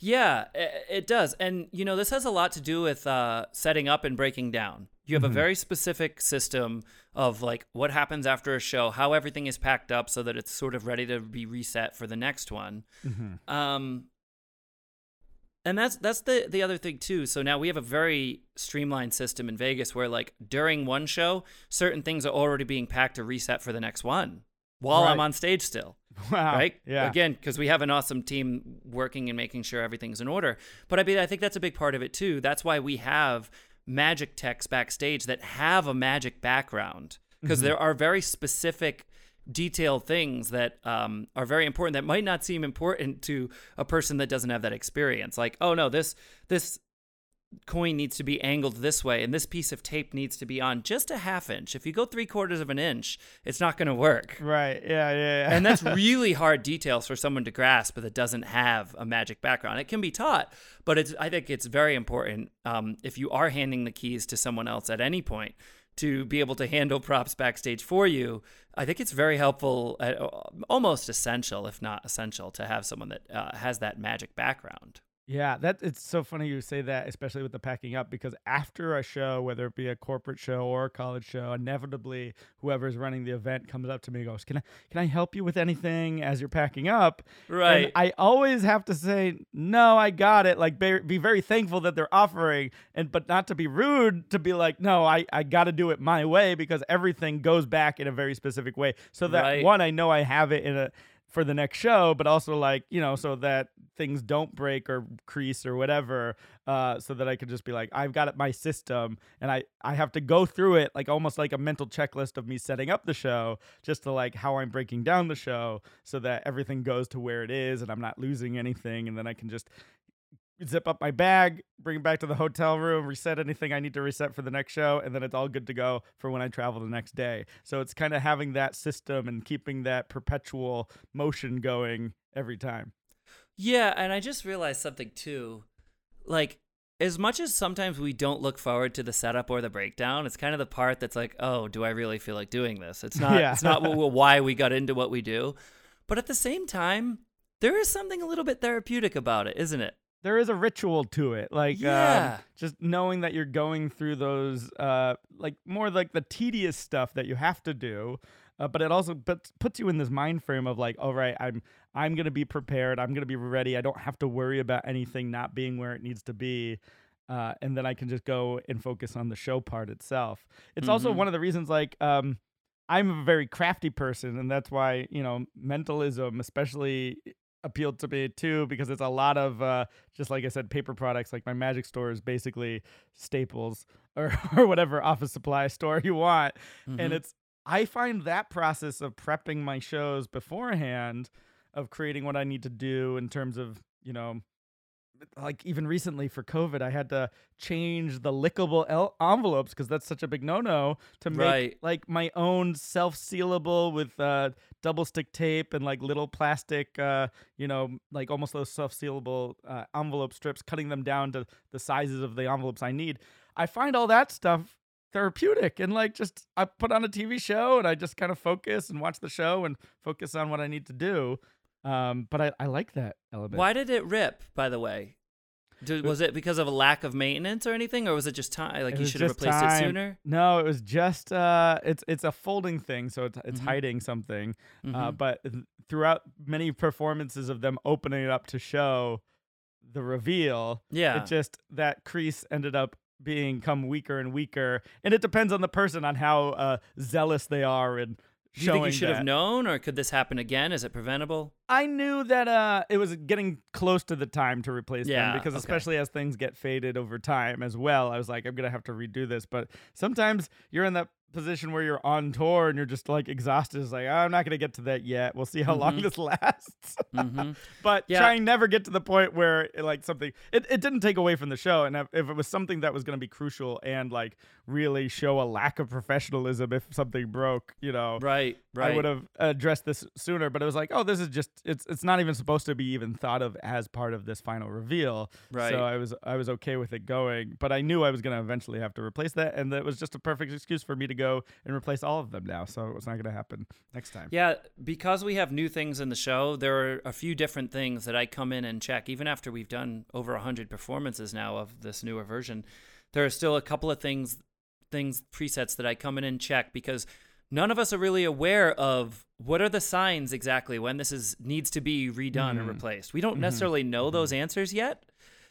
Yeah, it does. And, you know, this has a lot to do with uh, setting up and breaking down. You have
Mhm.
a very specific system of like what happens after a show, how everything is packed up so that it's sort of ready to be reset for the next one.
Mm-hmm.
Um, and that's that's the the other thing too. So now we have a very streamlined system in Vegas where like during one show, certain things are already being packed to reset for the next one while I'm on stage still
Wow.
right?
Yeah.
Again, because we have an awesome team working and making sure everything's in order. But I mean, I think that's a big part of it too. That's why we have magic techs backstage that have a magic background because
Mm-hmm.
there are very specific detailed things that um, are very important that might not seem important to a person that doesn't have that experience like oh no this this coin needs to be angled this way and this piece of tape needs to be on just a half inch if you go three quarters of an inch it's not going to work
Right. Yeah. Yeah. yeah.
and that's really hard details for someone to grasp but that doesn't have a magic background. It can be taught, but it's I think it's very important um, if you are handing the keys to someone else at any point to be able to handle props backstage for you. I think it's very helpful, uh, almost essential, if not essential, to have someone that uh, has that magic background.
Yeah, that it's so funny you say that, especially with the packing up, because after a show, whether it be a corporate show or a college show, inevitably whoever's running the event comes up to me and goes, "Can I can I help you with anything as you're packing up?" And
Right.
I always have to say, "No, I got it." Like be, be very thankful that they're offering, and but not to be rude. To be like, "No, I I got to do it my way," because everything goes back in a very specific way, so that
Right.
one, I know I have it in a for the next show, but also like you know, so that things don't break or crease or whatever, uh, so that I could just be like, I've got it my system, and I I have to go through it like almost like a mental checklist of me setting up the show, just to like how I'm breaking down the show, so that everything goes to where it is, and I'm not losing anything, and then I can just zip up my bag, bring it back to the hotel room, reset anything I need to reset for the next show, and then it's all good to go for when I travel the next day. So it's kind of having that system and keeping that perpetual motion going every time.
Yeah, and I just realized something too. Like, as much as sometimes we don't look forward to the setup or the breakdown, it's kind of the part that's like, oh, do I really feel like doing this? It's not.
Yeah.
It's not wh- wh- why we got into what we do, but at the same time, there is something a little bit therapeutic about it, isn't it?
There is a ritual to it, like
Yeah.
um, just knowing that you're going through those, uh, like more like the tedious stuff that you have to do, uh, but it also puts puts you in this mind frame of like, all right, I'm I'm gonna be prepared, I'm gonna be ready, I don't have to worry about anything not being where it needs to be. Uh, and then I can just go and focus on the show part itself. It's also
Mhm.
one of the reasons, like, um, I'm a very crafty person, and that's why you know mentalism, especially, appealed to me too because it's a lot of uh, just like I said, paper products. Like my magic store is basically Staples or or whatever office supply store you want, and
Mhm.
it's I find that process of prepping my shows beforehand, of creating what I need to do in terms of you know like even recently for COVID, I had to change the lickable el- envelopes because that's such a big no-no to make
Right.
like my own self-sealable with uh, double stick tape and like little plastic, uh, you know, like almost those self-sealable uh, envelope strips, cutting them down to the sizes of the envelopes I need. I find all that stuff therapeutic and like just I put on a TV show and I just kind of focus and watch the show and focus on what I need to do. Um, but I, I like that element.
Why did it rip? By the way, Did, was it because of a lack of maintenance or anything, or was it just time? Like
It
you should have replaced it sooner.
No, it was just uh, it's it's a folding thing, so it's it's
Mhm.
hiding something. Uh,
Mhm.
but throughout many performances of them opening it up to show the reveal,
yeah.
it just that crease ended up being come weaker and weaker, and it depends on the person on how uh, zealous they are in
Do you think you should
that.
have known, or could this happen again? Is it preventable?
I knew that uh, it was getting close to the time to replace
Yeah,
them because
okay.
especially as things get faded over time as well, I was like, I'm gonna have to redo this. But sometimes you're in that position where you're on tour and you're just like exhausted. It's like I'm not gonna get to that yet. We'll see how long
Mhm.
this lasts.
hmm
but
Yeah.
trying never get to the point where it, like something it, it didn't take away from the show and if, it was something that was going to be crucial and like really show a lack of professionalism if something broke you know
Right, right.
I would have addressed this sooner, but it was like, oh, this is just it's it's not even supposed to be even thought of as part of this final reveal.
Right.
So I was I was okay with it going, but I knew I was gonna eventually have to replace that, and that was just a perfect excuse for me to go and replace all of them now. So it's not gonna happen next time.
Yeah, because we have new things in the show, there are a few different things that I come in and check. Even after we've done over 100 performances now of this newer version, there are still a couple of things, things presets that I come in and check because none of us are really aware of what are the signs exactly when this is needs to be redone or
Mhm.
replaced. We don't
Mhm.
necessarily know those answers yet.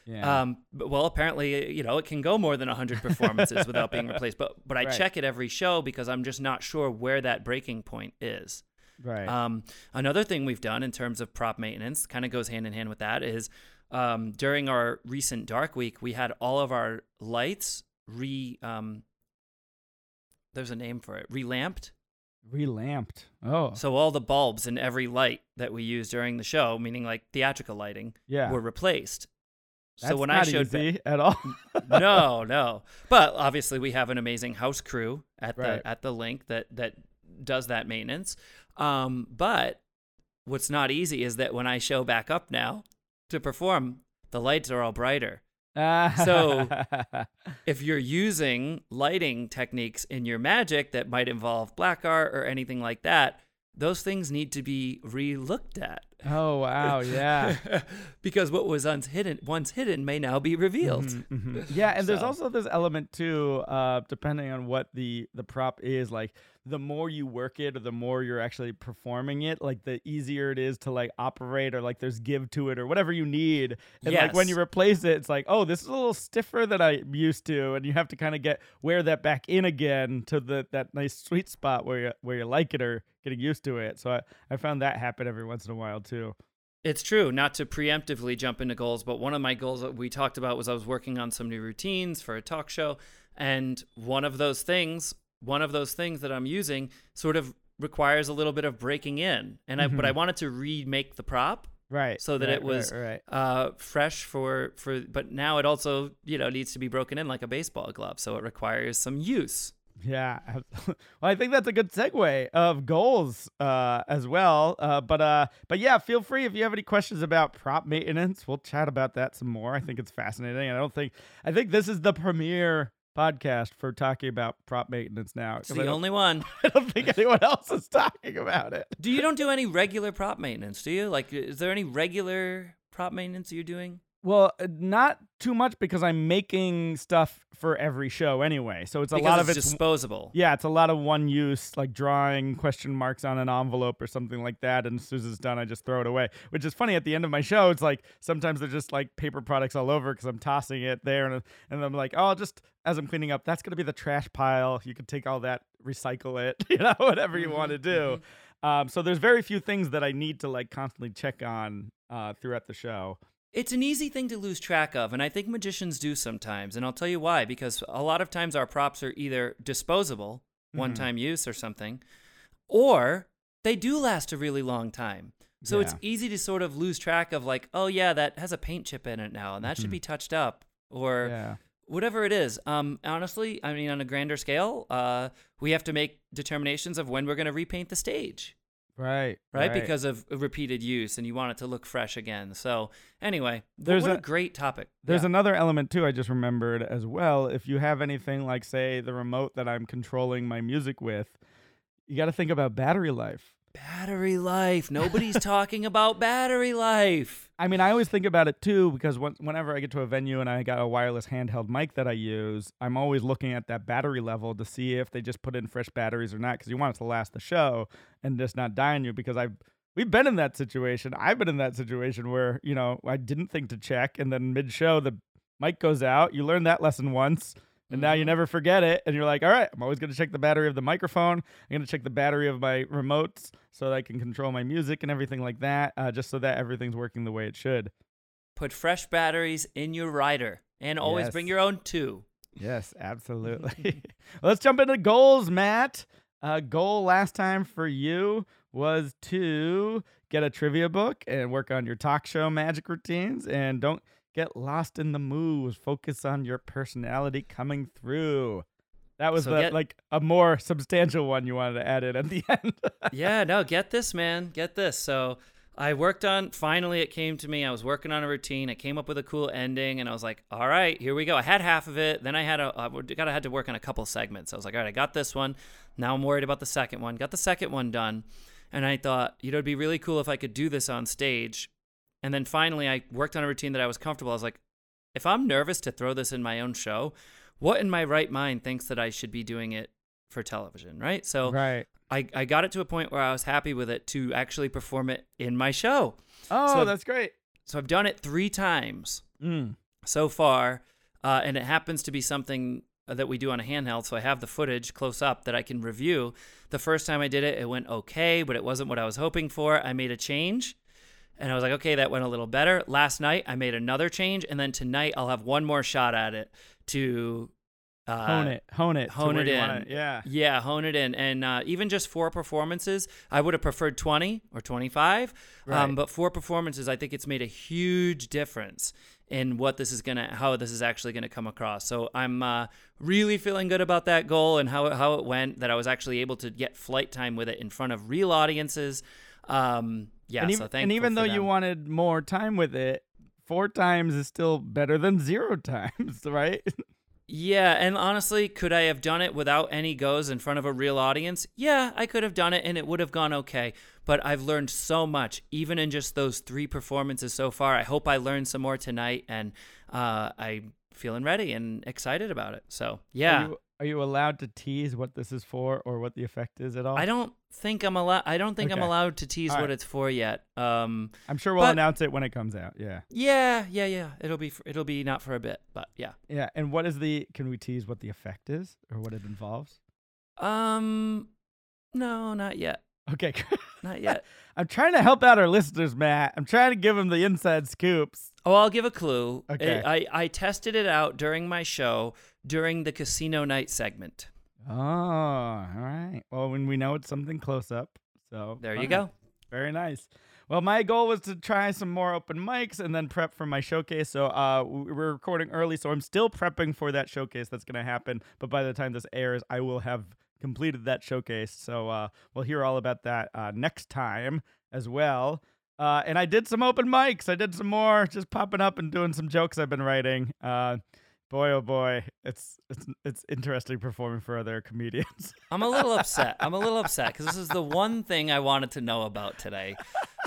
Yeah.
Um, but, well, apparently, you know, it can go more than 100 performances without being replaced. But but I
Right.
check it every show because I'm just not sure where that breaking point is.
right.
Um, another thing we've done in terms of prop maintenance kind of goes hand in hand with that is um, during our recent Dark Week, we had all of our lights re. Um, there's a name for it, relamped.
Relamped. Oh.
So all the bulbs in every light that we use during the show, meaning like theatrical lighting,
yeah.
were replaced.
That's
so when I showed ba-
easy at all.
no, no. But obviously, we have an amazing house crew at the at the LINQ that that does that maintenance. Um, but what's not easy is that when I show back up now to perform, the lights are all brighter. So- If you're using lighting techniques in your magic that might involve black art or anything like that, those things need to be re-looked at.
oh wow, yeah.
because what was once hidden once hidden may now be revealed.
Mhm, mhm. Yeah, and there's also this element too, uh, depending on what the the prop is. Like, the more you work it, or the more you're actually performing it, like the easier it is to like operate, or like there's give to it, or whatever you need. And like when you replace it, it's like, oh, this is a little stiffer than I'm used to, and you have to kind of get wear that back in again to the that nice sweet spot where you where you like it or getting used to it. So I I found that happen every once in a while too.
It's true, not to preemptively jump into goals, but one of my goals that we talked about was I was working on some new routines for a talk show. And one of those things, one of those things that I'm using sort of requires a little bit of breaking in. And I, but. I wanted to remake the prop
Right.
so that
right,
it was
right, right.
uh, fresh for, for, but now it also, you know, needs to be broken in like a baseball glove. So it requires some use.
Yeah. well, I think that's a good segue of goals uh, as well. Uh, but uh, but yeah, feel free if you have any questions about prop maintenance. We'll chat about that some more. I think it's fascinating. I don't think I think this is the premier podcast for talking about prop maintenance now.
It's the only one.
I don't think anyone else is talking about it.
Do you don't do any regular prop maintenance, do you? Like, is there any regular prop maintenance you're doing?
Well, uh, not too much because I'm making stuff for every show anyway. So it's a
because
lot
it's
of it's
disposable.
Yeah, it's a lot of one use, like drawing question marks on an envelope or something like that. And as soon as it's done, I just throw it away. Which is funny. At the end of my show, it's like sometimes they're just like paper products all over because I'm tossing it there, and and I'm like, oh, just as I'm cleaning up, that's gonna be the trash pile. You can take all that, recycle it, you know, whatever you want to
Mhm,
do. Um, so there's very few things that I need to like constantly check on uh, throughout the show.
It's an easy thing to lose track of, and I think magicians do sometimes. And I'll tell you why. Because a lot of times our props are either disposable,
Mhm.
one time use or something, or they do last a really long time. So it's easy to sort of lose track of, like, oh, yeah, that has a paint chip in it now, and that should
Mhm.
be touched up. Or
Yeah.
whatever it is. Um, honestly, I mean, on a grander scale, uh, we have to make determinations of when we're going to repaint the stage.
Right.
right? Because of repeated use, and you want it to look fresh again. So, anyway,
There's
what a,
a-
great topic.
There's
Yeah.
another element too I just remembered as well. If you have anything like say the remote that I'm controlling my music with, you got to think about battery life.
Battery life. Nobody's talking about battery life.
I mean, I always think about it too because when, whenever I get to a venue and I got a wireless handheld mic that I use, I'm always looking at that battery level to see if they just put in fresh batteries or not because you want it to last the show and just not die on you because I've we've been in that situation. I've been in that situation where, you know, I didn't think to check and then mid show the mic goes out. You learn that lesson once and now you never forget it. And you're like, all right, I'm always going to check the battery of the microphone. I'm going to check the battery of my remotes so that I can control my music and everything like that, uh, just so that everything's working the way it should.
Put fresh batteries in your rider, and always bring your own too.
Yes, absolutely. Let's jump into goals, Mat. Uh, goal last time for you was to get a trivia book and work on your talk show magic routines and don't get lost in the moves. Focus on your personality coming through. That was
So
the,
get-
like a more substantial one you wanted to add in at the end.
yeah, no, get this, man. Get this. So I worked on, finally, it came to me. I was working on a routine. I came up with a cool ending, and I was like, all right, here we go. I had half of it. Then I had a, I got, I had to work on a couple segments. I was like, all right, I got this one. Now I'm worried about the second one. Got the second one done. And I thought, you know, it'd be really cool if I could do this on stage. And then finally, I worked on a routine that I was comfortable. I was like, if I'm nervous to throw this in my own show, what in my right mind thinks that I should be doing it for television, right? So
right.
I, I got it to a point where I was happy with it to actually perform it in my show.
Oh,
So-
that's great.
So I've done it three times
Mm.
so far, uh, and it happens to be something that we do on a handheld. So I have the footage close up that I can review. The first time I did it, it went okay, but it wasn't what I was hoping for. I made a change. And I was like, okay, that went a little better. Last night, I made another change. And then tonight, I'll have one more shot at it to uh,
Hone it. Hone it.
hone it in.
yeah.
Yeah, hone it in. And uh, even just four performances, I would have preferred 20 or 25.
Right.
Um, but four performances, I think it's made a huge difference in what this is going to, how this is actually going to come across. So I'm uh, really feeling good about that goal and how it, how it went, that I was actually able to get flight time with it in front of real audiences. Um, yeah,
and
so
even, and even though you wanted more time with it, four times is still better than zero times, right?
Yeah, and honestly, could I have done it without any goes in front of a real audience? Yeah, I could have done it and it would have gone okay. But I've learned so much, even in just those three performances so far. I hope I learn some more tonight, and uh, I'm feeling ready and excited about it. So, yeah.
Are you, are you allowed to tease what this is for or what the effect is at all?
I don't think I'm allowed. I don't think I'm allowed to tease
All
what it's for yet. Um,
I'm sure we'll
but-
announce it when it comes out. Yeah.
yeah, yeah, yeah. It'll be. For, it'll be not for a bit, but yeah.
Yeah. And what is the, can we tease what the effect is or what it involves?
Um, no, not yet.
Okay.
Not yet.
I'm trying to help out our listeners, Mat. I'm trying to give them the inside scoops.
Oh, I'll give a clue.
Okay.
I, I tested it out during my show during the casino night segment.
Oh, all right. Well, when we know it's something close up. So
There you go.
Very nice. Well, my goal was to try some more open mics and then prep for my showcase. So uh, we're recording early, so I'm still prepping for that showcase that's going to happen. But by the time this airs, I will have completed that showcase. So uh, we'll hear all about that uh, next time as well. Uh, and I did some open mics. I did some more, just popping up and doing some jokes I've been writing. Boy, oh boy, it's it's it's interesting performing for other comedians.
I'm a little upset. I'm a little upset because this is the one thing I wanted to know about today.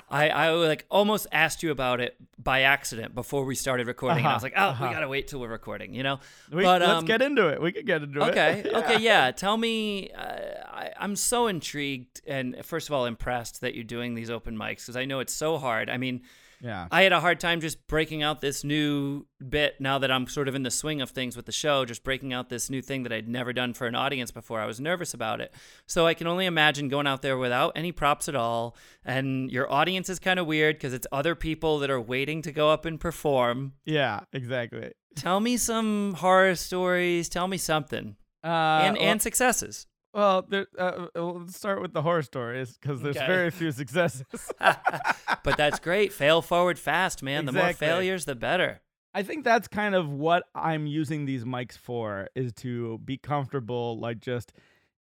I, I like almost asked you about it by accident before we started recording. And I
Uh-huh,
was like, oh,
uh-huh.
we gotta wait till we're recording, you know?
we,
But,
let's
um,
get into it. We can get into
Okay.
it.
Okay. Okay, yeah. Tell me. Uh, I, I'm so intrigued and first of all impressed that you're doing these open mics because I know it's so hard. I mean,
Yeah.
I had a hard time just breaking out this new bit now that I'm sort of in the swing of things with the show, just breaking out this new thing that I'd never done for an audience before. I was nervous about it. So I can only imagine going out there without any props at all. And your audience is kind of weird because it's other people that are waiting to go up and perform.
Yeah, exactly.
Tell me some horror stories. Tell me something.
Uh,
and,
well,
and successes.
Well, there, uh, well, let's start with the horror stories because there's
Okay.
very few successes.
but that's great. Fail forward fast, man. The more failures, the better.
I think that's kind of what I'm using these mics for is to be comfortable, like just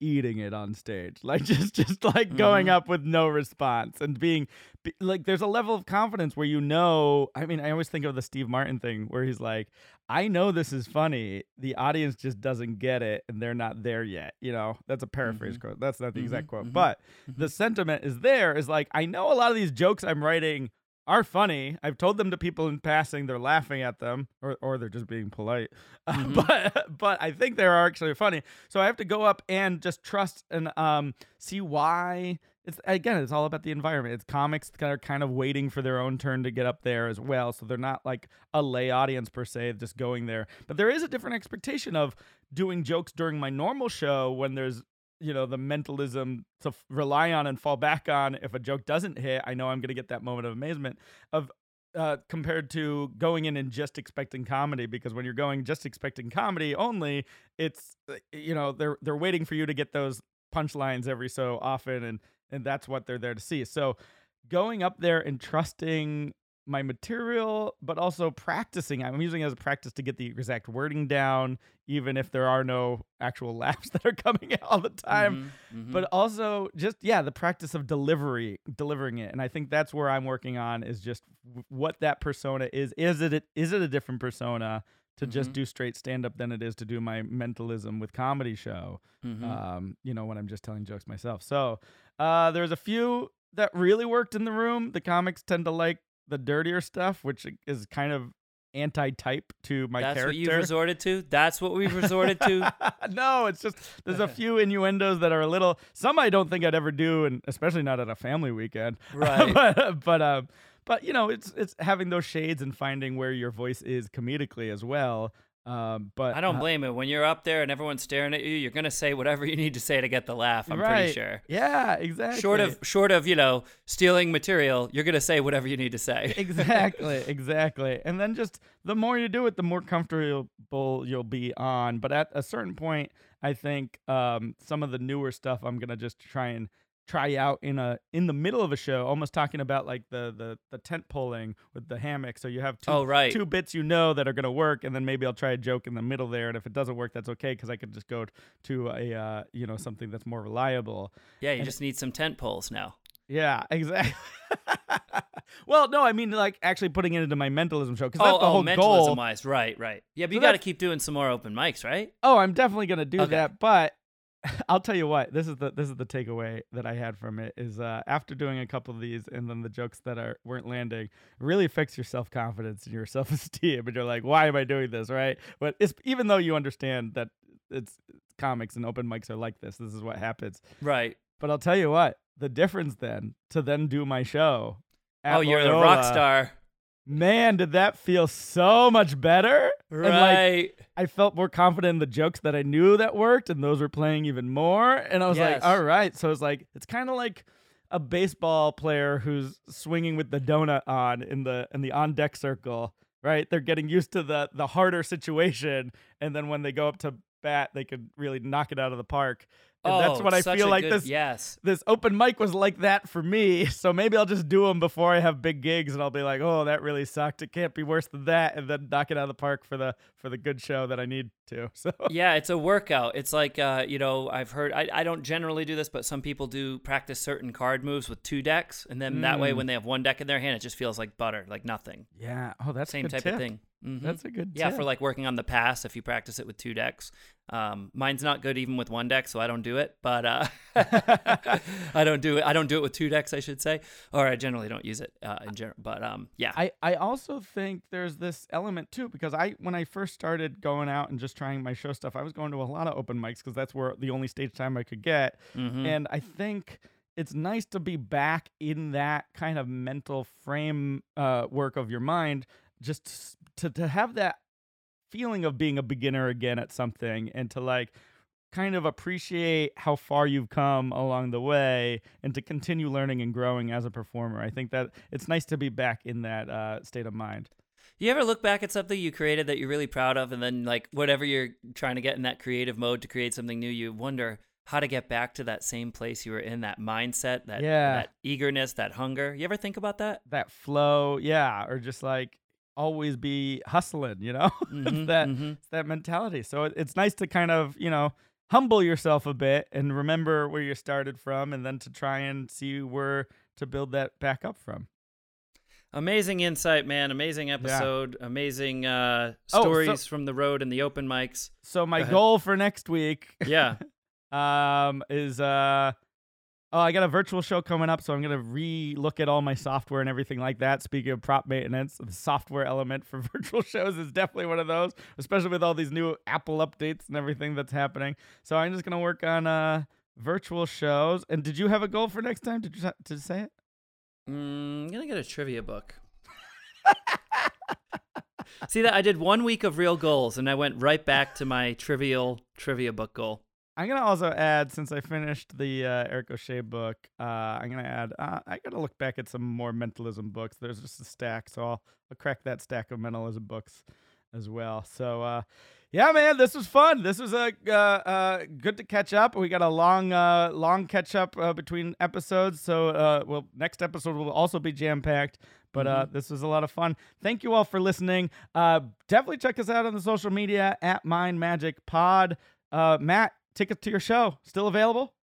eating it on stage, like just just like going
Mhm.
up with no response and being be, like there's a level of confidence where you know. I mean, I always think of the Steve Martin thing where he's like, I know this is funny. The audience just doesn't get it, and they're not there yet. You know, that's a paraphrase
Mhm.
quote. That's not the exact
Mhm,
quote,
mhm.
but the sentiment is there. Is like I know a lot of these jokes I'm writing are funny. I've told them to people in passing. They're laughing at them, or or they're just being polite. Uh,
Mhm.
but but I think they are actually funny. So I have to go up and just trust and um see why it's again, it's all about the environment. It's comics that are kind of waiting for their own turn to get up there as well. So they're not like a lay audience per se, just going there. But there is a different expectation of doing jokes during my normal show when there's you know the mentalism to f- rely on and fall back on if a joke doesn't hit i know i'm going to get that moment of amazement of uh, compared to going in and just expecting comedy because when you're going just expecting comedy only it's uh, you know they're they're waiting for you to get those punchlines every so often and and that's what they're there to see. So going up there and trusting my material but also practicing. I'm using it as a practice to get the exact wording down even if there are no actual laughs that are coming out all the time.
Mhm, mhm.
but also just yeah the practice of delivery delivering it. And i think that's where i'm working on is just what that persona is. Is it a- is it a different persona to just
Mhm.
do straight stand up than it is to do my mentalism with comedy show?
Mhm.
um you know when i'm just telling jokes myself. So uh there's a few that really worked in the room. The comics tend to like the dirtier stuff which is kind of anti-type to my
That's
character
what you've resorted to. That's what we've resorted to.
no, it's just there's a few innuendos that are a little. Some I don't think I'd ever do, and especially not at a family weekend.
Right.
but but um, but you know, it's it's having those shades and finding where your voice is comedically as well. Um, but
I don't
uh,
blame it. When you're up there and everyone's staring at you, you're gonna say whatever you need to say to get the laugh. I'm
right.
pretty sure.
Yeah, exactly.
Short of short of you know stealing material, you're gonna say whatever you need to say.
exactly, exactly. And then just the more you do it, the more comfortable you'll be on. But at a certain point, I think um, some of the newer stuff I'm gonna just try and try out in a in the middle of a show, almost talking about like the the the tent pulling with the hammock. So you have two
Oh right.
two bits you know that are gonna work, and then maybe I'll try a joke in the middle there. And if it doesn't work, that's okay because I could just go to a uh, you know something that's more reliable.
Yeah, you
and-
just need some tent poles now.
Yeah, exactly. well, no, I mean like actually putting it into my mentalism show because
Oh,
that's the
oh,
whole
mentalism
goal.
wise, right, right. Yeah, but
So
you got to keep doing some more open mics, right?
Oh, I'm definitely gonna do
Okay.
that, but I'll tell you what. This is the this is the takeaway that I had from it is uh, after doing a couple of these and then the jokes that are weren't landing really affects your self confidence and your self esteem, and you're like, why am I doing this, right? But it's even though you understand that it's comics and open mics are like this, this is what happens.
Right.
But I'll tell you what, the difference then to then do my show. at
oh, you're the rock star.
Man, did that feel so much better? And, like,
Right.
I felt more confident in the jokes that I knew that worked, and those were playing even more. And I was
Yes.
like, all right. So it's like it's kind of like a baseball player who's swinging with the donut on in the in the on deck circle, right? They're getting used to the the harder situation, and then when they go up to bat, they could really knock it out of the park. And that's
Oh,
what I feel like
good-
this
Yes.
this open mic was like that for me. So maybe I'll just do them before I have big gigs, and I'll be like, "Oh, that really sucked. It can't be worse than that," and then knock it out of the park for the for the good show that I need to. So
yeah, it's a workout. It's like uh, you know, I've heard I, I don't generally do this, but some people do practice certain card moves with two decks, and then that way
Mm.
when they have one deck in their hand, it just feels like butter, like nothing.
yeah, oh, that's a
Same type
tip.
of thing. Mhm.
That's a good
yeah,
tip.
for like working on the pass, if you practice it with two decks. Um, mine's not good even with one deck, so I don't do it. But uh, I don't do it. I don't do it with two decks, I should say, or I generally don't use it uh, in general. But um, yeah,
I, I also think there's this element too because I when I first started going out and just trying my show stuff, I was going to a lot of open mics because that's where the only stage time I could get.
Mhm.
And I think it's nice to be back in that kind of mental frame uh, work of your mind, just to to have that feeling of being a beginner again at something, and to like kind of appreciate how far you've come along the way, and to continue learning and growing as a performer. I think that it's nice to be back in that uh, state of mind.
You ever look back at something you created that you're really proud of, and then like whatever you're trying to get in that creative mode to create something new, you wonder how to get back to that same place you were in, that mindset, that
Yeah.
that eagerness, that hunger. You ever think about that?
That flow, yeah, or just like always be hustling, you know?
Mhm,
it's that
mhm.
it's that mentality. So it, it's nice to kind of, you know, humble yourself a bit and remember where you started from and then to try and see where to build that back up from.
Amazing insight, man. Amazing episode. Amazing uh,
Oh, so-
stories from the road and the open mics.
So my
Go
goal for next week
Yeah.
um is uh oh I got a virtual show coming up so I'm gonna re-look at all my software and everything like that. Speaking of prop maintenance, the software element for virtual shows is definitely one of those, especially with all these new Apple updates and everything that's happening. So I'm just gonna work on uh virtual shows. And did you have a goal for next time? Did you, did you say it?
Mm, I'm gonna get a trivia book. See that I did one week of real goals, and I went right back to my trivial trivia book goal.
I'm gonna also add, since I finished the uh, Eric O'Shea book, uh, I'm gonna add. Uh, I gotta look back at some more mentalism books. There's just a stack, so I'll, I'll crack that stack of mentalism books as well. So, uh, yeah, man, this was fun. This was a uh, uh, good to catch up. We got a long, uh, long catch up uh, between episodes. So, uh, well, next episode will also be jam packed. But uh, this was a lot of fun. Thank you all for listening. Uh, definitely check us out on the social media at Mind Magic Pod. Uh, Mat, tickets to your show still available?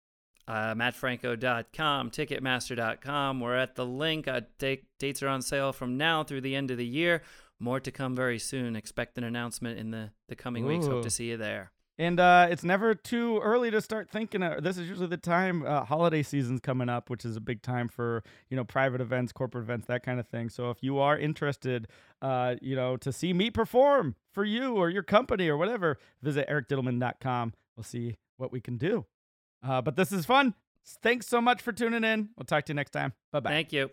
Uh, MatFranco.com, Ticketmaster.com. We're at the LINQ. Uh, date, dates are on sale from now through the end of the year. More to come very soon. Expect an announcement in the, the coming weeks. Hope to see you there.
And uh, it's never too early to start thinking. Uh, this is usually the time uh, holiday season's coming up, which is a big time for you know private events, corporate events, that kind of thing. So if you are interested, uh, you know, to see me perform for you or your company or whatever, visit ericdittelman.com. We'll see what we can do. Uh, but this is fun. Thanks so much for tuning in. We'll talk to you next time. Bye bye.
Thank you.